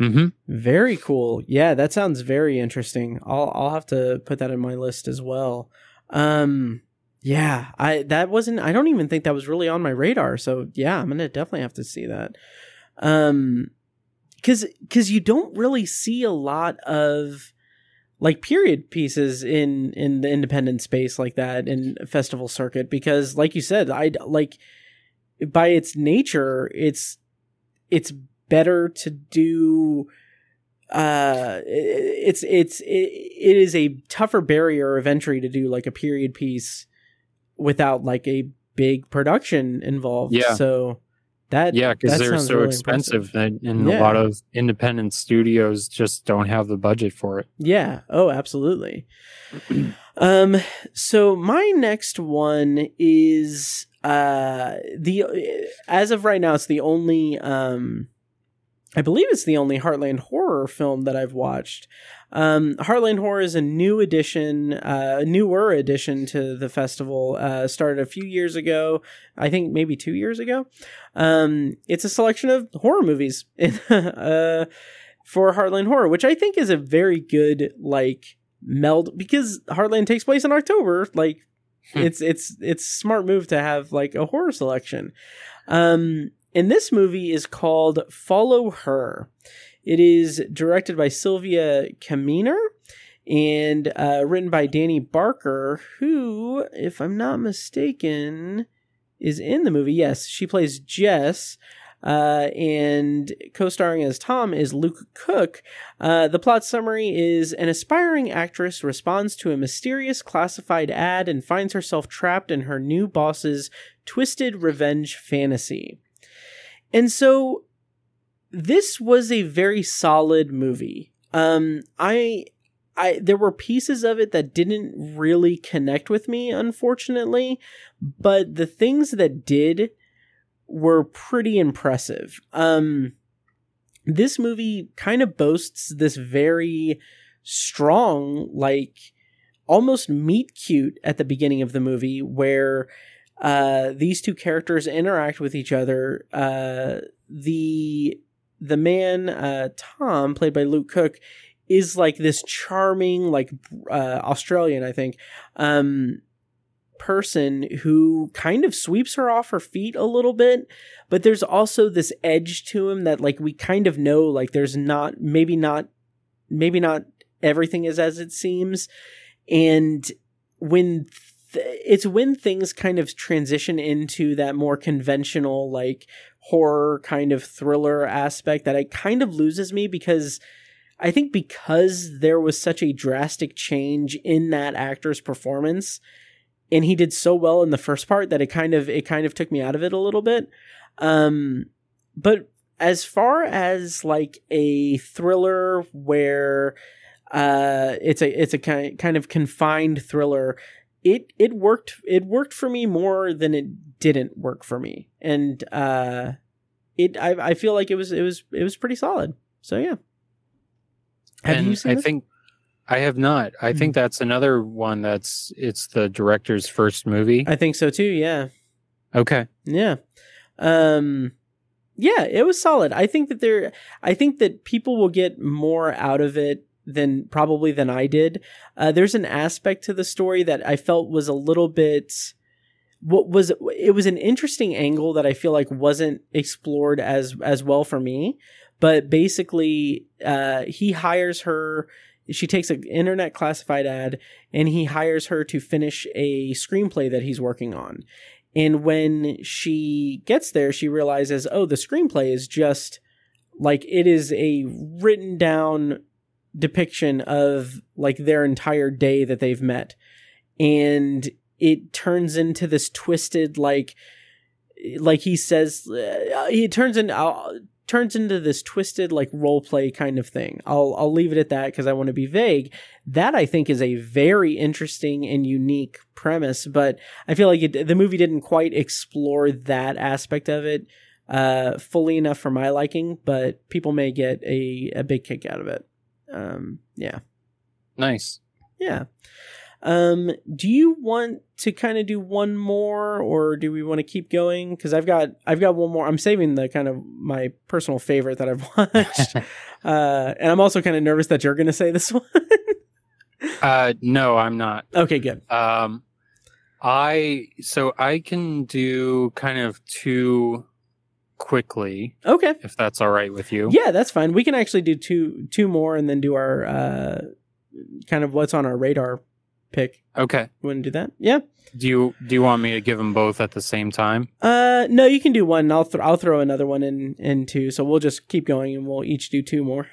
Mm-hmm. Very cool. Yeah, that sounds very interesting. I'll I'll have to put that in my list as well. Um yeah, I that wasn't I don't even think that was really on my radar. So yeah, I'm to definitely have to see that. Um cuz cuz you don't really see a lot of like period pieces in in the independent space like that in festival circuit because like you said, I like by its nature it's it's better to do uh it's it's it, it is a tougher barrier of entry to do like a period piece without like a big production involved. Yeah. So that Yeah, because they're so really expensive, impressive. and, and Yeah. a lot of independent studios just don't have the budget for it. Yeah. Oh, absolutely. um. So my next one is uh the as of right now it's the only um I believe it's the only Heartland horror film that I've watched. Um, Heartland Horror is a new addition, uh, a newer addition to the festival. Uh, started a few years ago, I think maybe two years ago. Um, it's a selection of horror movies uh, for Heartland Horror, which I think is a very good like meld because Heartland takes place in October. Like, Hmm. it's it's it's smart move to have like a horror selection. Um, and this movie is called Follow Her. It is directed by Sylvia Caminer and uh, written by Dani Barker, who, if I'm not mistaken, is in the movie. Yes, she plays Jess. Uh, and co-starring as Tom is Luke Cook. Uh, the plot summary is an aspiring actress responds to a mysterious classified ad and finds herself trapped in her new boss's twisted revenge fantasy. And so this was a very solid movie. Um I I there were pieces of it that didn't really connect with me unfortunately, but the things that did were pretty impressive. Um this movie kind of boasts this very strong like almost meet cute at the beginning of the movie where uh, these two characters interact with each other. Uh, the the man uh, Tom, played by Luke Cook, is like this charming, like uh, Australian, I think, um, person who kind of sweeps her off her feet a little bit. But there's also this edge to him that like we kind of know like there's not maybe not maybe not everything is as it seems, and when th- it's when things kind of transition into that more conventional like horror kind of thriller aspect that it kind of loses me because I think because there was such a drastic change in that actor's performance and he did so well in the first part that it kind of it kind of took me out of it a little bit. Um but as far as like a thriller where uh it's a it's a kind kind of confined thriller it it worked it worked for me more than it didn't work for me and uh it i i feel like it was it was it was pretty solid so yeah have and you seen I think I have not. I Hmm. think that's another one that's it's the director's first movie. i think so too yeah okay. Yeah. Um yeah, it was solid. I think that there I think that people will get more out of it than probably than I did. Uh there's an aspect to the story that I felt was a little bit what was it was an interesting angle that I feel like wasn't explored as as well for me. But basically uh he hires her she takes an internet classified ad and he hires her to finish a screenplay that he's working on. And when she gets there, she realizes, oh, the screenplay is just like it is a written down depiction of like their entire day that they've met. And it turns into this twisted, like, like he says, uh, it turns into, uh, turns into this twisted like role play kind of thing. I'll I'll leave it at that because I want to be vague. That I think is a very interesting and unique premise, but I feel like it, the movie didn't quite explore that aspect of it uh, fully enough for my liking. But people may get a a big kick out of it. Um, yeah, Nice. yeah. Um, do you want to kind of do one more, or do we want to keep going? Because I've got I've got one more. I'm saving the kind of my personal favorite that I've watched, uh, and I'm also kind of nervous that you're going to say this one. uh no, I'm not. okay, good. Um I so I can do kind of two quickly Okay, if that's all right with you. yeah, that's fine. We can actually do two two more, and then do our uh, kind of what's on our radar pick. Okay. To do that? Yeah. Do you do you want me to give them both at the same time? Uh, no, you can do one. and I'll th- I'll throw another one in in two. So we'll just keep going, and we'll each do two more.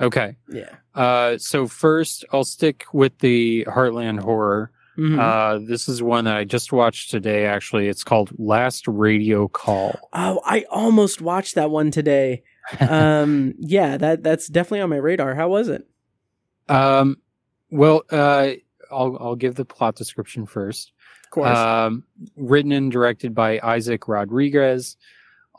Okay. Yeah. Uh, so first, I'll stick with the Heartland horror. Mhm. Uh, this is one that I just watched today. Actually, it's called Last Radio Call. oh, I almost watched that one today. um, yeah, that that's definitely on my radar. How was it? Um, well, uh, I'll I'll give the plot description first. Of course. Um, written and directed by Isaac Rodriguez.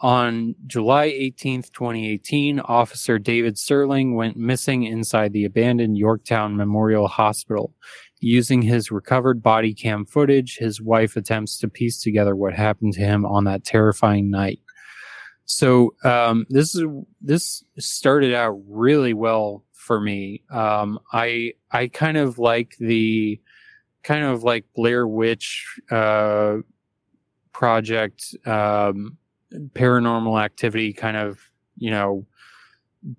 On July 18th, 2018, Officer David Serling went missing inside the abandoned Yorktown Memorial Hospital. Using his recovered body cam footage, his wife attempts to piece together what happened to him on that terrifying night. So um, this is this started out really well for me. Um, I I kind of like the kind of like Blair Witch uh, project, um, paranormal activity, kind of you know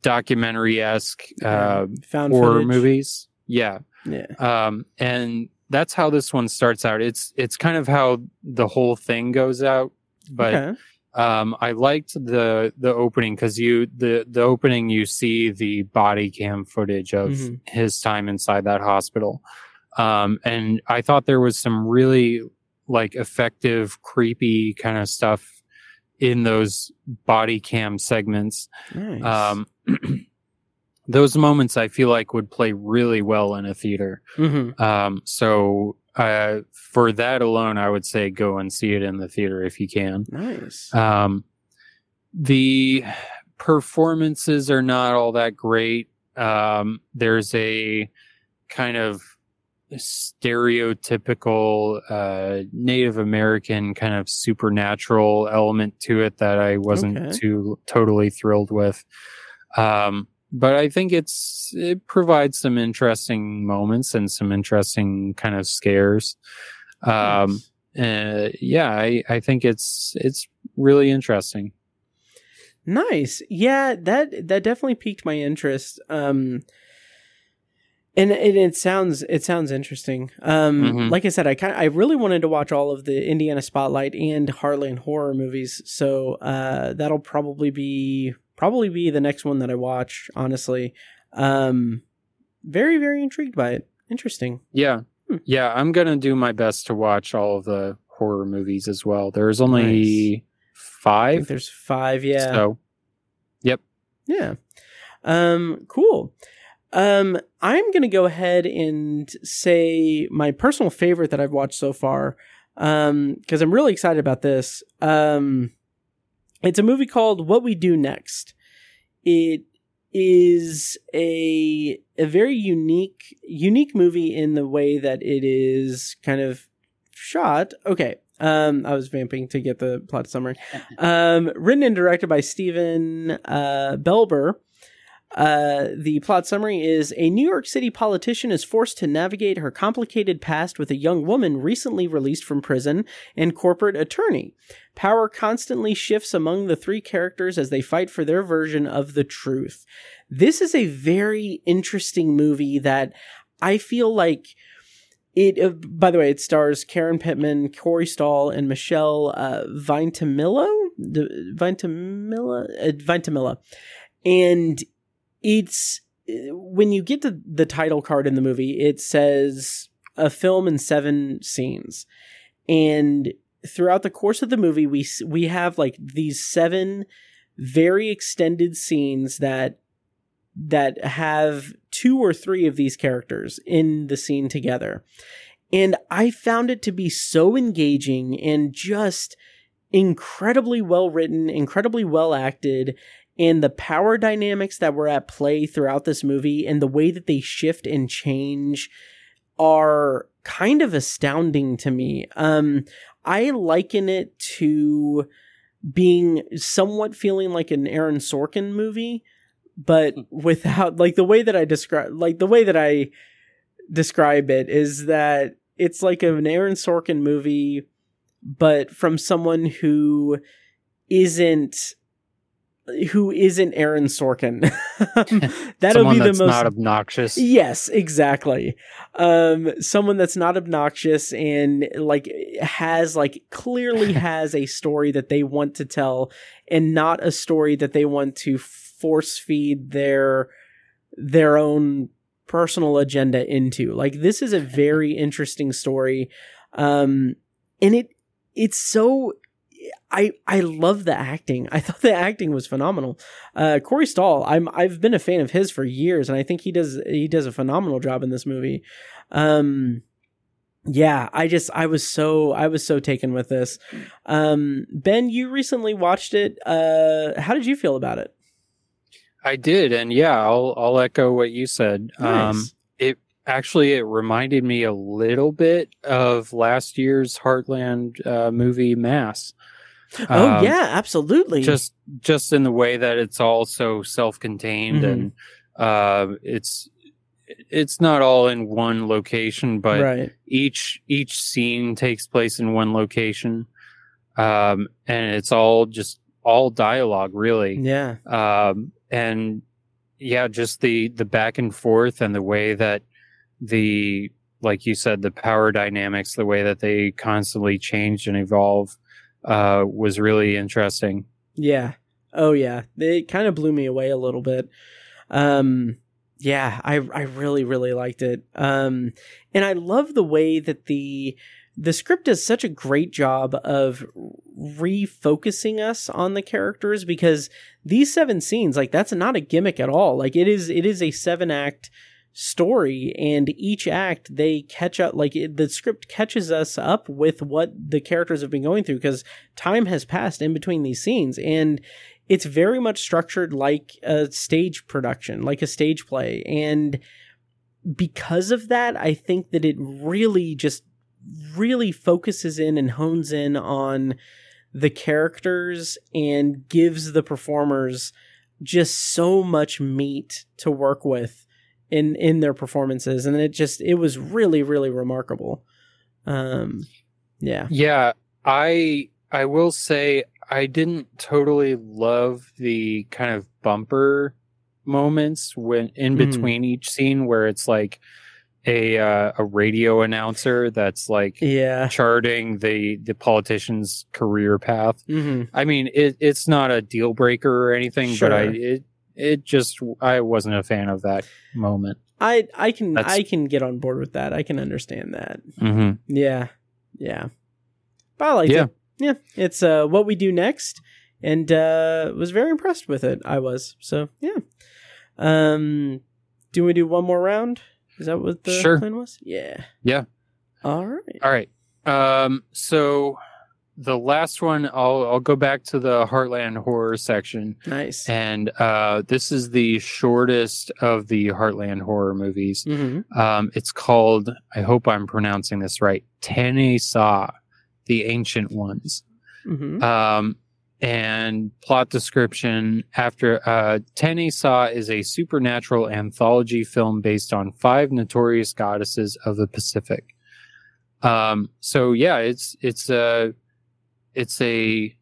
documentary esque uh, Found horror footage. movies. Yeah, Yeah. um, and that's how this one starts out. It's it's kind of how the whole thing goes out, but okay. um, I liked the the opening because you the the opening you see the body cam footage of Mhm. his time inside that hospital, um, and I thought there was some really like effective, creepy kind of stuff in those body cam segments. Nice. Um, those moments I feel like would play really well in a theater. Mhm. Um, so uh, for that alone, I would say go and see it in the theater if you can. Nice. Um, the performances are not all that great. Um, there's a kind of stereotypical uh, Native American kind of supernatural element to it that I wasn't Okay. too totally thrilled with. Um, but I think it's it provides some interesting moments and some interesting kind of scares. Um, Nice. uh, yeah, I, I think it's it's really interesting. Nice. Yeah, that that definitely piqued my interest. Um and it, it sounds it sounds interesting. Um Mhm. like I said, I kind I really wanted to watch all of the Indiana Spotlight and Heartland horror movies. So uh that'll probably be probably be the next one that I watch, honestly. Um very very intrigued by it. Interesting. Yeah, Hmm. yeah, I'm gonna do my best to watch all of the horror movies as well. There's only I think five, there's 5, yeah. so yep. Yeah. Um, cool. Um, I'm gonna go ahead and say my personal favorite that I've watched so far. Um, because I'm really excited about this. Um, it's a movie called What We Do Next. It is a a very unique unique movie in the way that it is kind of shot. Okay. Um, I was vamping to get the plot summary. Um, written and directed by Stephen uh, Belber. Uh, the plot summary is a New York City politician is forced to navigate her complicated past with a young woman recently released from prison and corporate attorney. Power constantly shifts among the three characters as they fight for their version of the truth. This is a very interesting movie that I feel like it. Uh, by the way, it stars Karen Pittman, Corey Stoll, and Michelle uh, Vintimillo. The Veintimilla, uh, and it's when you get to the title card in the movie, it says a film in seven scenes, and throughout the course of the movie, we we have like these seven very extended scenes that that have two or three of these characters in the scene together. And I found it to be so engaging and just incredibly well written, incredibly well acted, and the power dynamics that were at play throughout this movie and the way that they shift and change are kind of astounding to me. Um, I liken it to being somewhat feeling like an Aaron Sorkin movie, but without like the way that I describe, like the way that I describe it is that it's like an Aaron Sorkin movie, but from someone who isn't who isn't Aaron Sorkin. That'll someone be the that's most not obnoxious. Yes, exactly. Um, someone that's not obnoxious and like has like clearly has a story that they want to tell, and not a story that they want to force feed their their own personal agenda into. Like this is a very interesting story. Um and it it's so I I love the acting. I thought the acting was phenomenal. Uh Corey Stoll, I'm I've been a fan of his for years and I think he does he does a phenomenal job in this movie. Um yeah, I just I was so I was so taken with this. Um Ben, you recently watched it. Uh how did you feel about it? I did, and yeah, I'll I'll echo what you said. Um, it actually it reminded me a little bit of last year's Heartland uh, movie Mass. Oh Um, yeah, absolutely. just just in the way that it's all so self-contained Mhm. and uh, it's it's not all in one location, but right. each each scene takes place in one location, um, and it's all just all dialogue, really Yeah. um, and yeah, just the the back and forth and the way that the like you said, the power dynamics, the way that they constantly change and evolve, uh, was really interesting. Yeah. Oh yeah. It kind of blew me away a little bit. Um yeah, I I really really liked it. Um and I love the way that the the script does such a great job of refocusing us on the characters because these seven scenes like that's not a gimmick at all. Like it is it is a seven act story and each act they catch up like it, the script catches us up with what the characters have been going through because time has passed in between these scenes and it's very much structured like a stage production like a stage play and because of that i think that it really just really focuses in and hones in on the characters and gives the performers just so much meat to work with in in their performances. And it just it was really really remarkable. Um yeah. Yeah, I I will say I didn't totally love the kind of bumper moments when in Mhm. between each scene where it's like a uh, a radio announcer that's like yeah. charting the the politician's career path. hmm I mean, it, it's not a deal breaker or anything, but I it it just I wasn't a fan of that moment. i i can That's- i can get on board with that i can understand that Mm-hmm. yeah yeah but i liked Yeah. it yeah it's uh what we do next and uh was very impressed with it i was so yeah um do we do one more round is that what the Sure. plan was yeah Yeah. all right All right. Um. So the last one, I'll I'll go back to the Heartland horror section, nice and uh, this is the shortest of the Heartland horror movies. hmm Um, it's called. I hope I'm pronouncing this right. Teine Sa, the Ancient Ones. hmm Um, and plot description after uh, Teine Sa is a supernatural anthology film based on five notorious goddesses of the Pacific. Um, so yeah, it's it's a it's a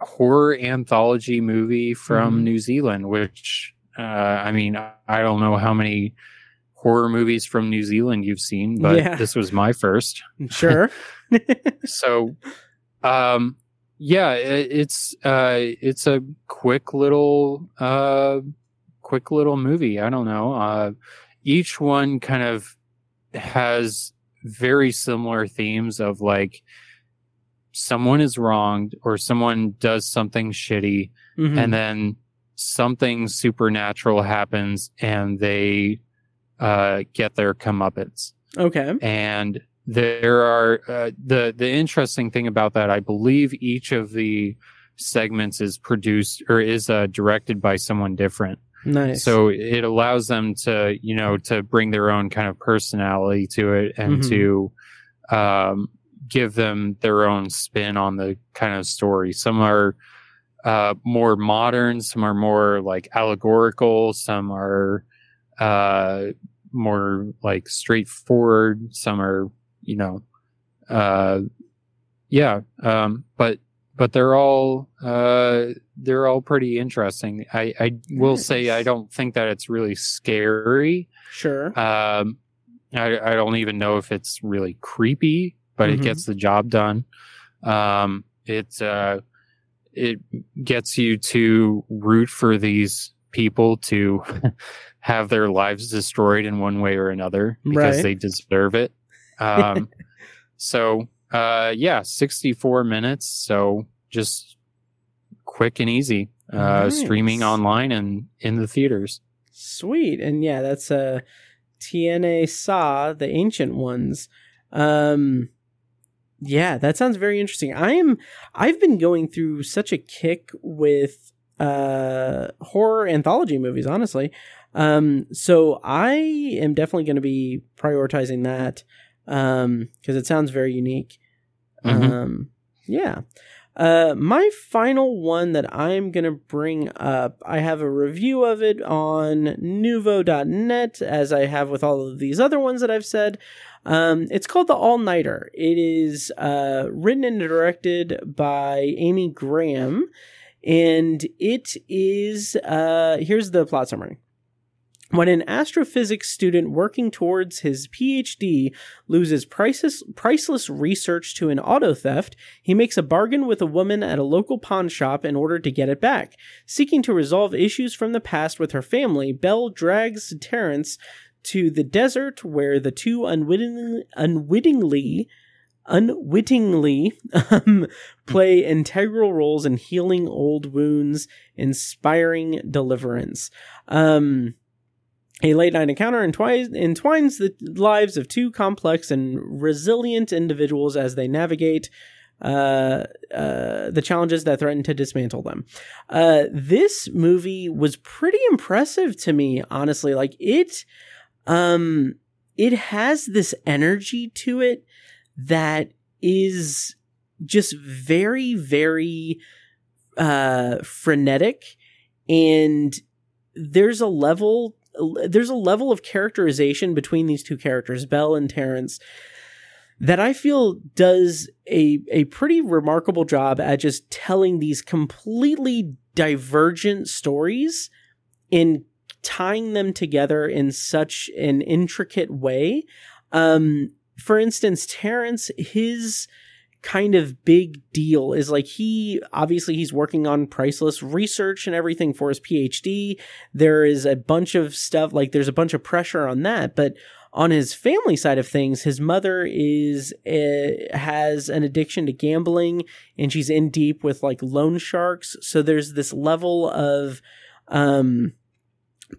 horror anthology movie from Mhm. New Zealand, which uh, I mean I don't know how many horror movies from New Zealand you've seen, but Yeah. this was my first sure so um yeah it, it's uh it's a quick little uh quick little movie i don't know uh each one kind of has very similar themes of like someone is wronged or someone does something shitty Mhm. and then something supernatural happens and they uh get their comeuppance okay and there are uh, the the interesting thing about that i believe each of the segments is produced or is uh, directed by someone different nice so it allows them to you know to bring their own kind of personality to it and Mhm. to um, give them their own spin on the kind of story some are uh, more modern some are more like allegorical some are uh, more like straightforward some are you know uh, yeah um, but but they're all uh, they're all pretty interesting. I, I will say I don't think that it's really scary. sure Um, I, I don't even know if it's really creepy, but Mhm. it gets the job done. Um, it uh, it gets you to root for these people to have their lives destroyed in one way or another because Right. they deserve it. Um, so, uh, yeah, 64 minutes. So just quick and easy, uh, streaming online and in the theaters. Sweet. And yeah, that's uh Teine Sa, the ancient ones. Um yeah, that sounds very interesting. I am I've been going through such a kick with uh horror anthology movies, honestly. Um so I am definitely going to be prioritizing that um cuz it sounds very unique. Mhm. Um yeah. Uh, my final one that I'm going to bring up, I have a review of it on nuvo.net, as I have with all of these other ones that I've said. Um, it's called The Allnighter. It is uh, written and directed by Amy Graham, and it is uh, here's the plot summary. When an astrophysics student working towards his PhD loses priceless, priceless research to an auto theft, he makes a bargain with a woman at a local pawn shop in order to get it back. Seeking to resolve issues from the past with her family, Belle drags Terrence to the desert where the two unwittingly, unwittingly unwittingly um, play integral roles in healing old wounds, inspiring deliverance. Um, a late night encounter entwines, entwines the lives of two complex and resilient individuals as they navigate uh, uh, the challenges that threaten to dismantle them. Uh, this movie was pretty impressive to me, honestly. Like it, um, it has this energy to it that is just very, very uh, frenetic, and there's a level there's a level of characterization between these two characters, Belle and Terrence, that I feel does a a pretty remarkable job at just telling these completely divergent stories and tying them together in such an intricate way. Um, for instance, Terrence, his kind of big deal is like he obviously he's working on priceless research and everything for his PhD. There is a bunch of stuff like there's a bunch of pressure on that, but on his family side of things, his mother is uh, has an addiction to gambling and she's in deep with like loan sharks. So there's this level of um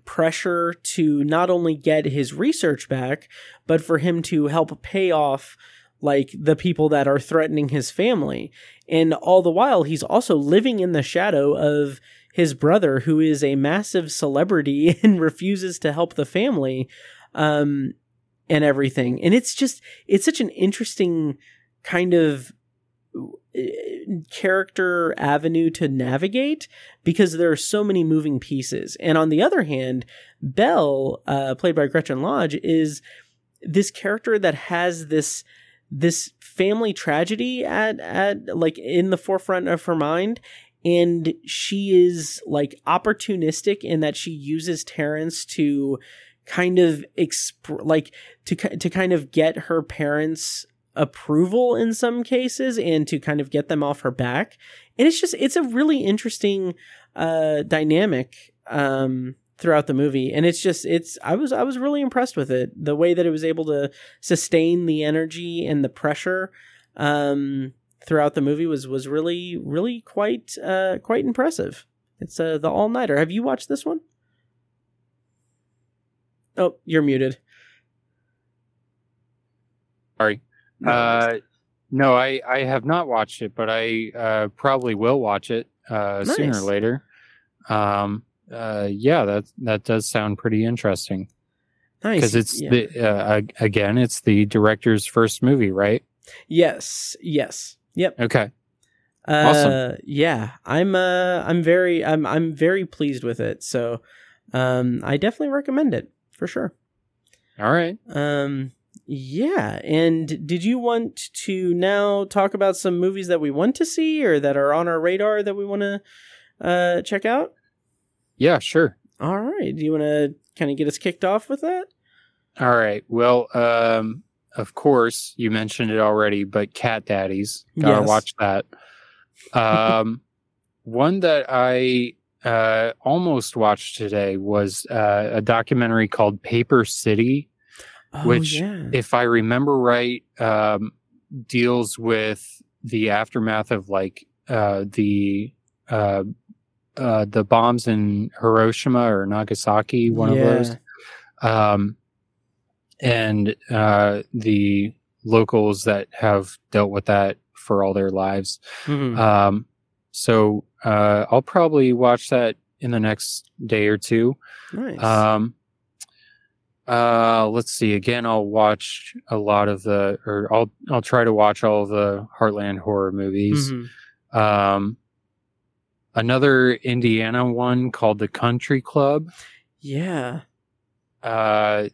pressure to not only get his research back, but for him to help pay off like the people that are threatening his family. And all the while, he's also living in the shadow of his brother, who is a massive celebrity and refuses to help the family, um, and everything. And it's just, it's such an interesting kind of character avenue to navigate because there are so many moving pieces. And on the other hand, Belle, uh, played by Gretchen Lodge, is this character that has this this family tragedy at at like in the forefront of her mind and she is like opportunistic in that she uses Terrence to kind of exp- like to to kind of get her parents approval in some cases and to kind of get them off her back. And it's just it's a really interesting uh dynamic um throughout the movie. And it's just it's i was i was really impressed with it. The way that it was able to sustain the energy and the pressure um throughout the movie was was really really quite uh quite impressive. It's uh the all-nighter. Have you watched this one? Oh you're muted. Sorry. Uh, no, I, I have not watched it, but I uh, probably will watch it uh, sooner or later. Um, uh, yeah, that that does sound pretty interesting nice because it's Yeah. the uh, again, it's the director's first movie, right? yes yes yep Okay, Uh, Awesome. Yeah, I'm. Uh, I'm very. I'm. I'm very pleased with it. So, um, I definitely recommend it for sure. all right. Um, yeah. And did you want to now talk about some movies that we want to see or that are on our radar that we want to uh check out? Yeah, sure. All right. Do you want to kind of get us kicked off with that? All right. Well, um, of course, you mentioned it already, but Cat Daddies. Gotta Yes. watch that. Um, one that I uh, almost watched today was uh, a documentary called Paper City, Oh, which, yeah. if I remember right, um, deals with the aftermath of like uh, the uh, uh, the bombs in Hiroshima or Nagasaki, one Yeah. of those, um, and uh, the locals that have dealt with that for all their lives. Mhm. Um, so uh, I'll probably watch that in the next day or two. nice. Um, uh, let's see. Again, I'll watch a lot of the, or I'll I'll try to watch all the Heartland horror movies. Mhm. Um, another Indiana one called The Country Club. Yeah. Uh,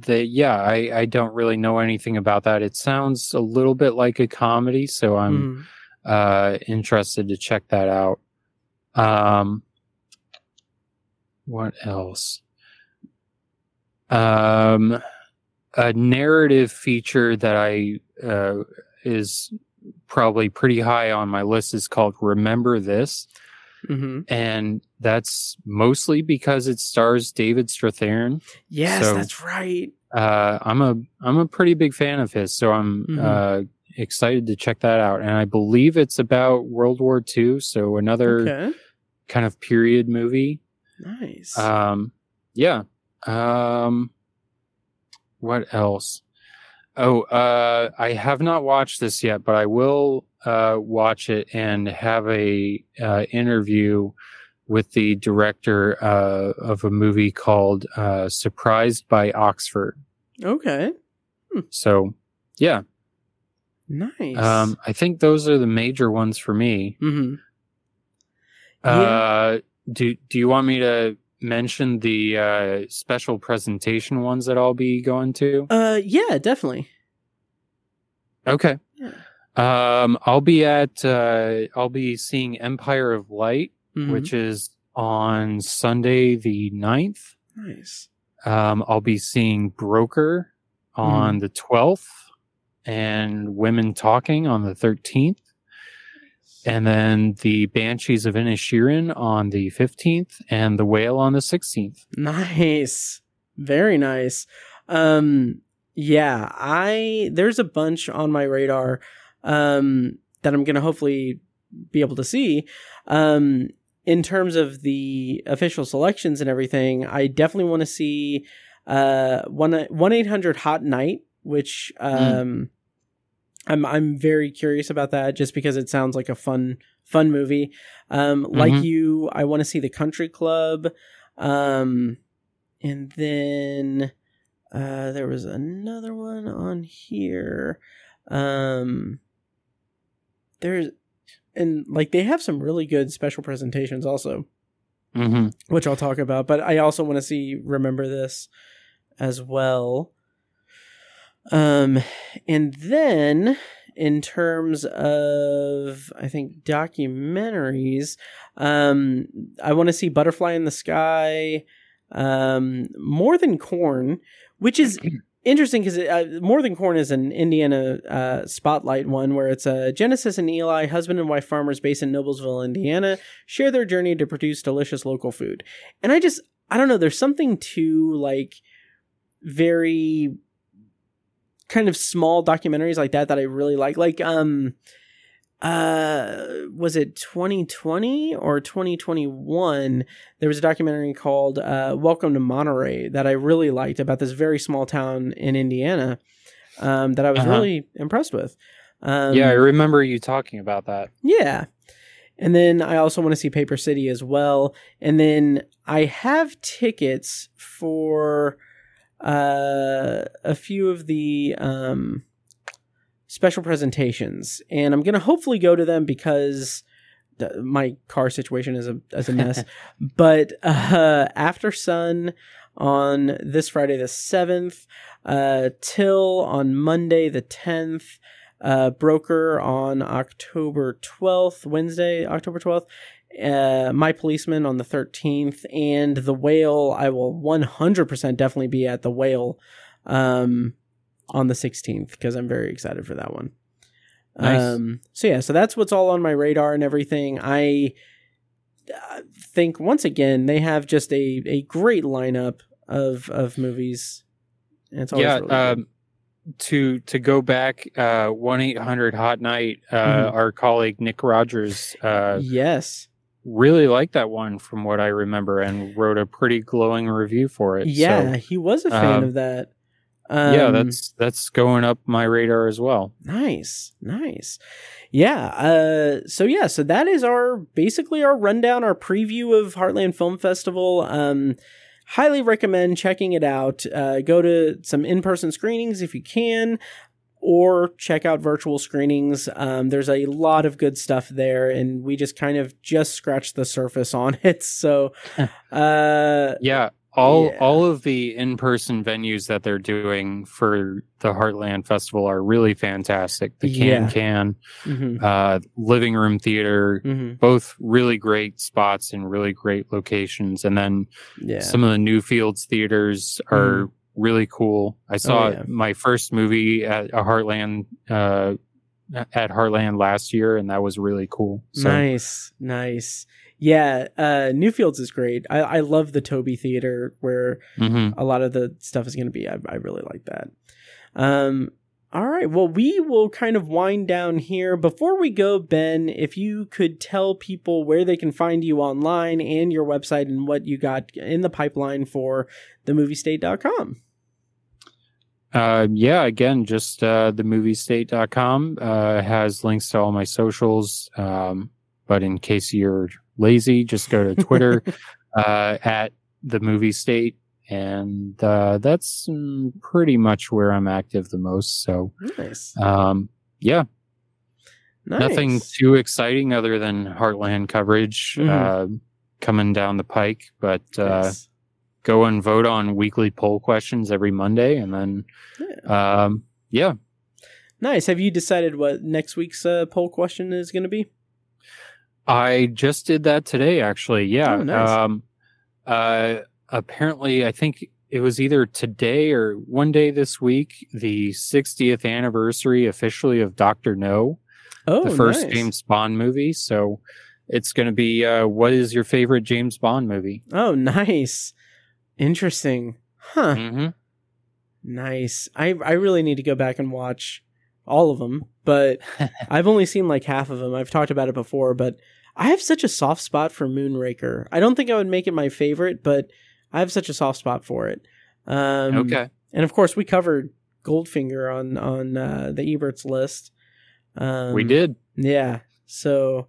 the yeah, I I don't really know anything about that. It sounds a little bit like a comedy, so I'm Mhm. uh interested to check that out. Um, what else? Um, a narrative feature that I uh, is probably pretty high on my list is called "Remember This," Mhm. and that's mostly because it stars David Strathairn. Yes, So- that's right. Uh, I'm a I'm a pretty big fan of his, so I'm Mhm. uh, excited to check that out. And I believe it's about World War II, so another Okay. kind of period movie. Nice. Um, yeah. Um, what else? Oh, uh, I have not watched this yet, but I will uh, watch it and have a uh, interview with the director uh, of a movie called uh, "Surprised by Oxford." okay. So, yeah, Nice. um, I think those are the major ones for me. hmm Uh, do Do you want me to mention the uh, special presentation ones that I'll be going to? Uh, yeah, definitely. Okay. Yeah. Um, I'll be at uh, I'll be seeing Empire of Light, Mhm. which is on Sunday the 9th. nice. Um, I'll be seeing Broker on the 12th and Women Talking on the 13th. And then the Banshees of Inisherin on the 15th and The Whale on the 16th. Nice. Very nice. Um yeah, I there's a bunch on my radar um that I'm going to hopefully be able to see. Um in terms of the official selections and everything, I definitely want to see uh 1 800 Hot Night, which um I'm I'm very curious about that just because it sounds like a fun fun movie. Um like Mhm. you, I want to see The Country Club. Um and then uh there was another one on here. Um there's and like they have some really good special presentations also, Mm-hmm. which I'll talk about, but I also want to see remember this as well. Um and then in terms of I think documentaries, um I want to see Butterfly in the Sky, um More Than Corn, which is interesting because uh, More Than Corn is an Indiana uh, spotlight one where it's a Genesis and Eli, husband and wife farmers based in Noblesville, Indiana, share their journey to produce delicious local food. And I just, I don't know, there's something to like very kind of small documentaries like that that I really like. Like, um, uh, was it 2020 or 2021? There was a documentary called uh, Welcome to Monterey that I really liked about this very small town in Indiana um, that I was Uh-huh. really impressed with. Um, yeah, I remember you talking about that. yeah. And then I also want to see Paper City as well. And then I have tickets for uh, a few of the um, special presentations, and I'm gonna hopefully go to them because th- my car situation is a is a mess. but uh, Aftersun on this Friday the seventh, uh, Till on Monday the tenth uh, Broker on October 12th, Wednesday, October 12th, uh, My Policeman on the 13th, and The Whale. I will 100% definitely be at The Whale um, on the 16th because I'm very excited for that one. Nice. Um, so, yeah, so that's what's all on my radar and everything. I uh, think once again they have just a, a great lineup of of movies. And it's always yeah. really um, to to go back, uh, one eight hundred Hot Night. Uh, Mhm. Our colleague Nick Rogers uh, yes. Really liked that one, from what I remember, and wrote a pretty glowing review for it. Yeah, So, he was a fan um, of that. yeah, Um, that's that's going up my radar as well. Nice, nice. Yeah. Uh, so yeah, so that is our basically our rundown, our preview of Heartland Film Festival. Um, highly recommend checking it out. Uh, go to some in-person screenings if you can, or check out virtual screenings. Um, there's a lot of good stuff there, and we just kind of just scratched the surface on it. So, uh, Yeah, all Yeah. all of the in person venues that they're doing for the Heartland Festival are really fantastic. The Kan Yeah. Kan, mhm, uh, Living Room Theater, mhm, both really great spots and really great locations. And then yeah, some of the Newfields theaters are really cool. I saw yeah. my first movie at a Heartland uh, at Heartland last year, and that was really cool. So, Nice, nice. Yeah, uh, Newfields is great. I, I love the Toby Theater where mhm. a lot of the stuff is going to be. I, I really like that. Um, all right. Well, we will kind of wind down here. Before we go, Ben, if you could tell people where they can find you online and your website and what you got in the pipeline for themoviestate.com. Uh, yeah, again, just uh, the moviestate.com uh, has links to all my socials. Um, but in case you're lazy, just go to Twitter uh, at the movie state. And uh, that's pretty much where I'm active the most. So, Nice. um, yeah, nice. nothing too exciting other than Heartland coverage Mhm. uh, coming down the pike. But uh, Nice. Go and vote on weekly poll questions every Monday. And then, um, yeah, Nice. Have you decided what next week's uh, poll question is going to be? I just did that today, actually. Yeah. Oh, nice. Um, uh, apparently, I think it was either today or one day this week, the 60th anniversary officially of Doctor No, Oh, the first nice. James Bond movie. So it's going to be uh, what is your favorite James Bond movie? Oh, nice. Interesting. Huh. hmm Nice. I I really need to go back and watch all of them, but I've only seen like half of them. I've talked about it before, but I have such a soft spot for Moonraker. I don't think I would make it my favorite, but I have such a soft spot for it. Um, okay. And of course, we covered Goldfinger on on uh, the Ebert's list. Um, we did. Yeah. So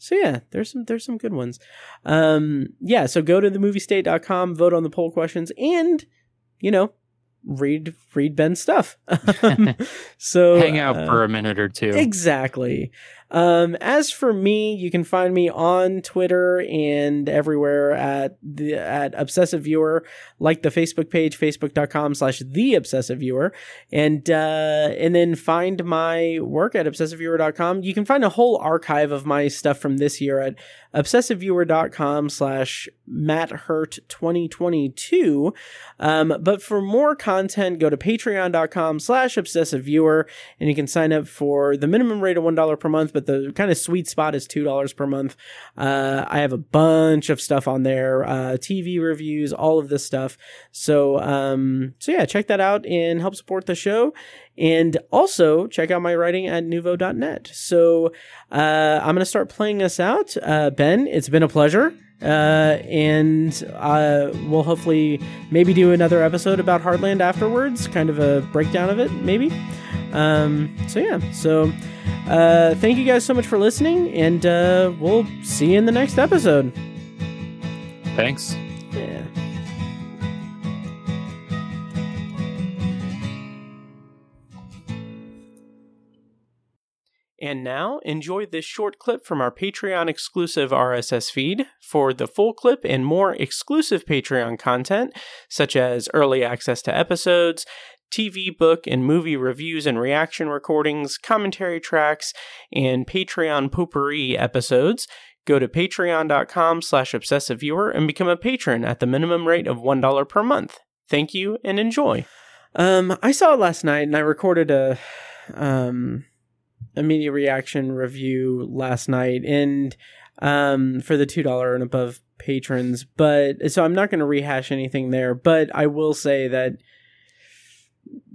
so yeah, there's some there's some good ones. Um yeah, so go to themoviestate.com, vote on the poll questions and you know, read read Ben's stuff. Um, so Hang out uh, for a minute or two. Exactly. Um, as for me, you can find me on Twitter and everywhere at the at Obsessive Viewer, like the Facebook page, facebook.com slash the obsessive viewer. And uh and then find my work at obsessiveviewer.com. You can find a whole archive of my stuff from this year at obsessiveviewer.com slash Matt Hurt 2022. Um, but for more content, go to patreon.com slash obsessive viewer and you can sign up for the minimum rate of $1 per month, but the kind of sweet spot is $2 per month. Uh, I have a bunch of stuff on there, uh, TV reviews, all of this stuff. So, um, so yeah, check that out and help support the show. And also check out my writing at nuvo.net. So, uh, I'm going to start playing us out. Uh, Ben, it's been a pleasure. Uh, and uh, we'll hopefully maybe do another episode about Heartland afterwards, kind of a breakdown of it, maybe. Um, so yeah, so uh, thank you guys so much for listening, and uh, we'll see you in the next episode. Thanks. Yeah. And now, enjoy this short clip from our Patreon exclusive RSS feed. For the full clip and more exclusive Patreon content, such as early access to episodes, TV, book, and movie reviews and reaction recordings, commentary tracks, and Patreon potpourri episodes, go to patreon.com slash obsessiveviewer and become a patron at the minimum rate of $1 per month. Thank you and enjoy. Um, I saw it last night and I recorded a um a media reaction review last night and um, for the two dollar and above patrons. But so I'm not going to rehash anything there. But I will say that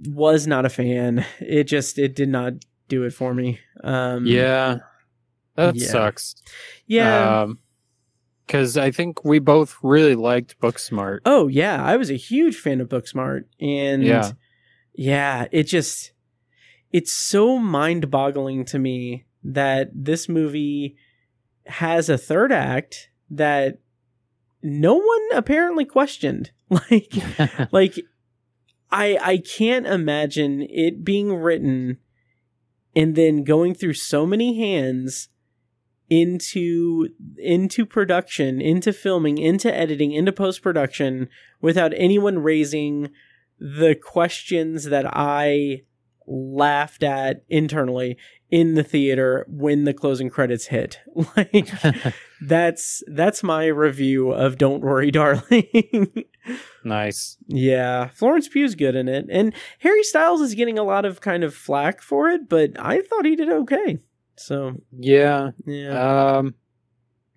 was not a fan. It just it did not do it for me. Um, Yeah, that Yeah. sucks. yeah. because I think we both really liked Booksmart. Oh yeah, I was a huge fan of Booksmart, and Yeah. yeah, it just it's so mind-boggling to me that this movie has a third act that no one apparently questioned. Like like I I can't imagine it being written and then going through so many hands into into production, into filming, into editing, into post production without anyone raising the questions that I laughed at internally in the theater when the closing credits hit. Like that's that's my review of Don't Worry Darling. nice. yeah, Florence Pugh's good in it and Harry Styles is getting a lot of kind of flack for it, but I thought he did okay. So, Yeah. yeah. Um.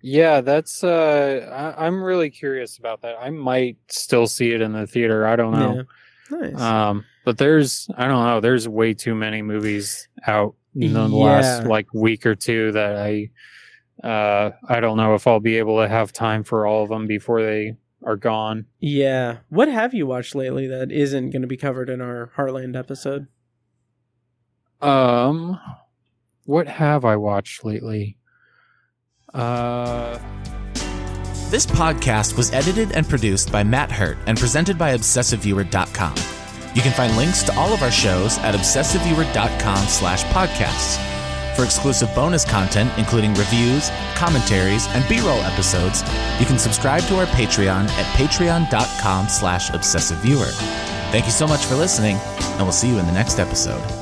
Yeah, that's. Uh, I, I'm really curious about that. I might still see it in the theater. I don't know. Yeah. Nice. Um, but there's, I don't know. There's way too many movies out in the Yeah. last like week or two that I, uh, I don't know if I'll be able to have time for all of them before they are gone. yeah. What have you watched lately that isn't going to be covered in our Heartland episode? Um, what have I watched lately? Uh, This podcast was edited and produced by Matt Hurt and presented by ObsessiveViewer.com. You can find links to all of our shows at ObsessiveViewer.com slash podcasts. For exclusive bonus content, including reviews, commentaries, and B-roll episodes, you can subscribe to our Patreon at patreon.com slash ObsessiveViewer. Thank you so much for listening, and we'll see you in the next episode.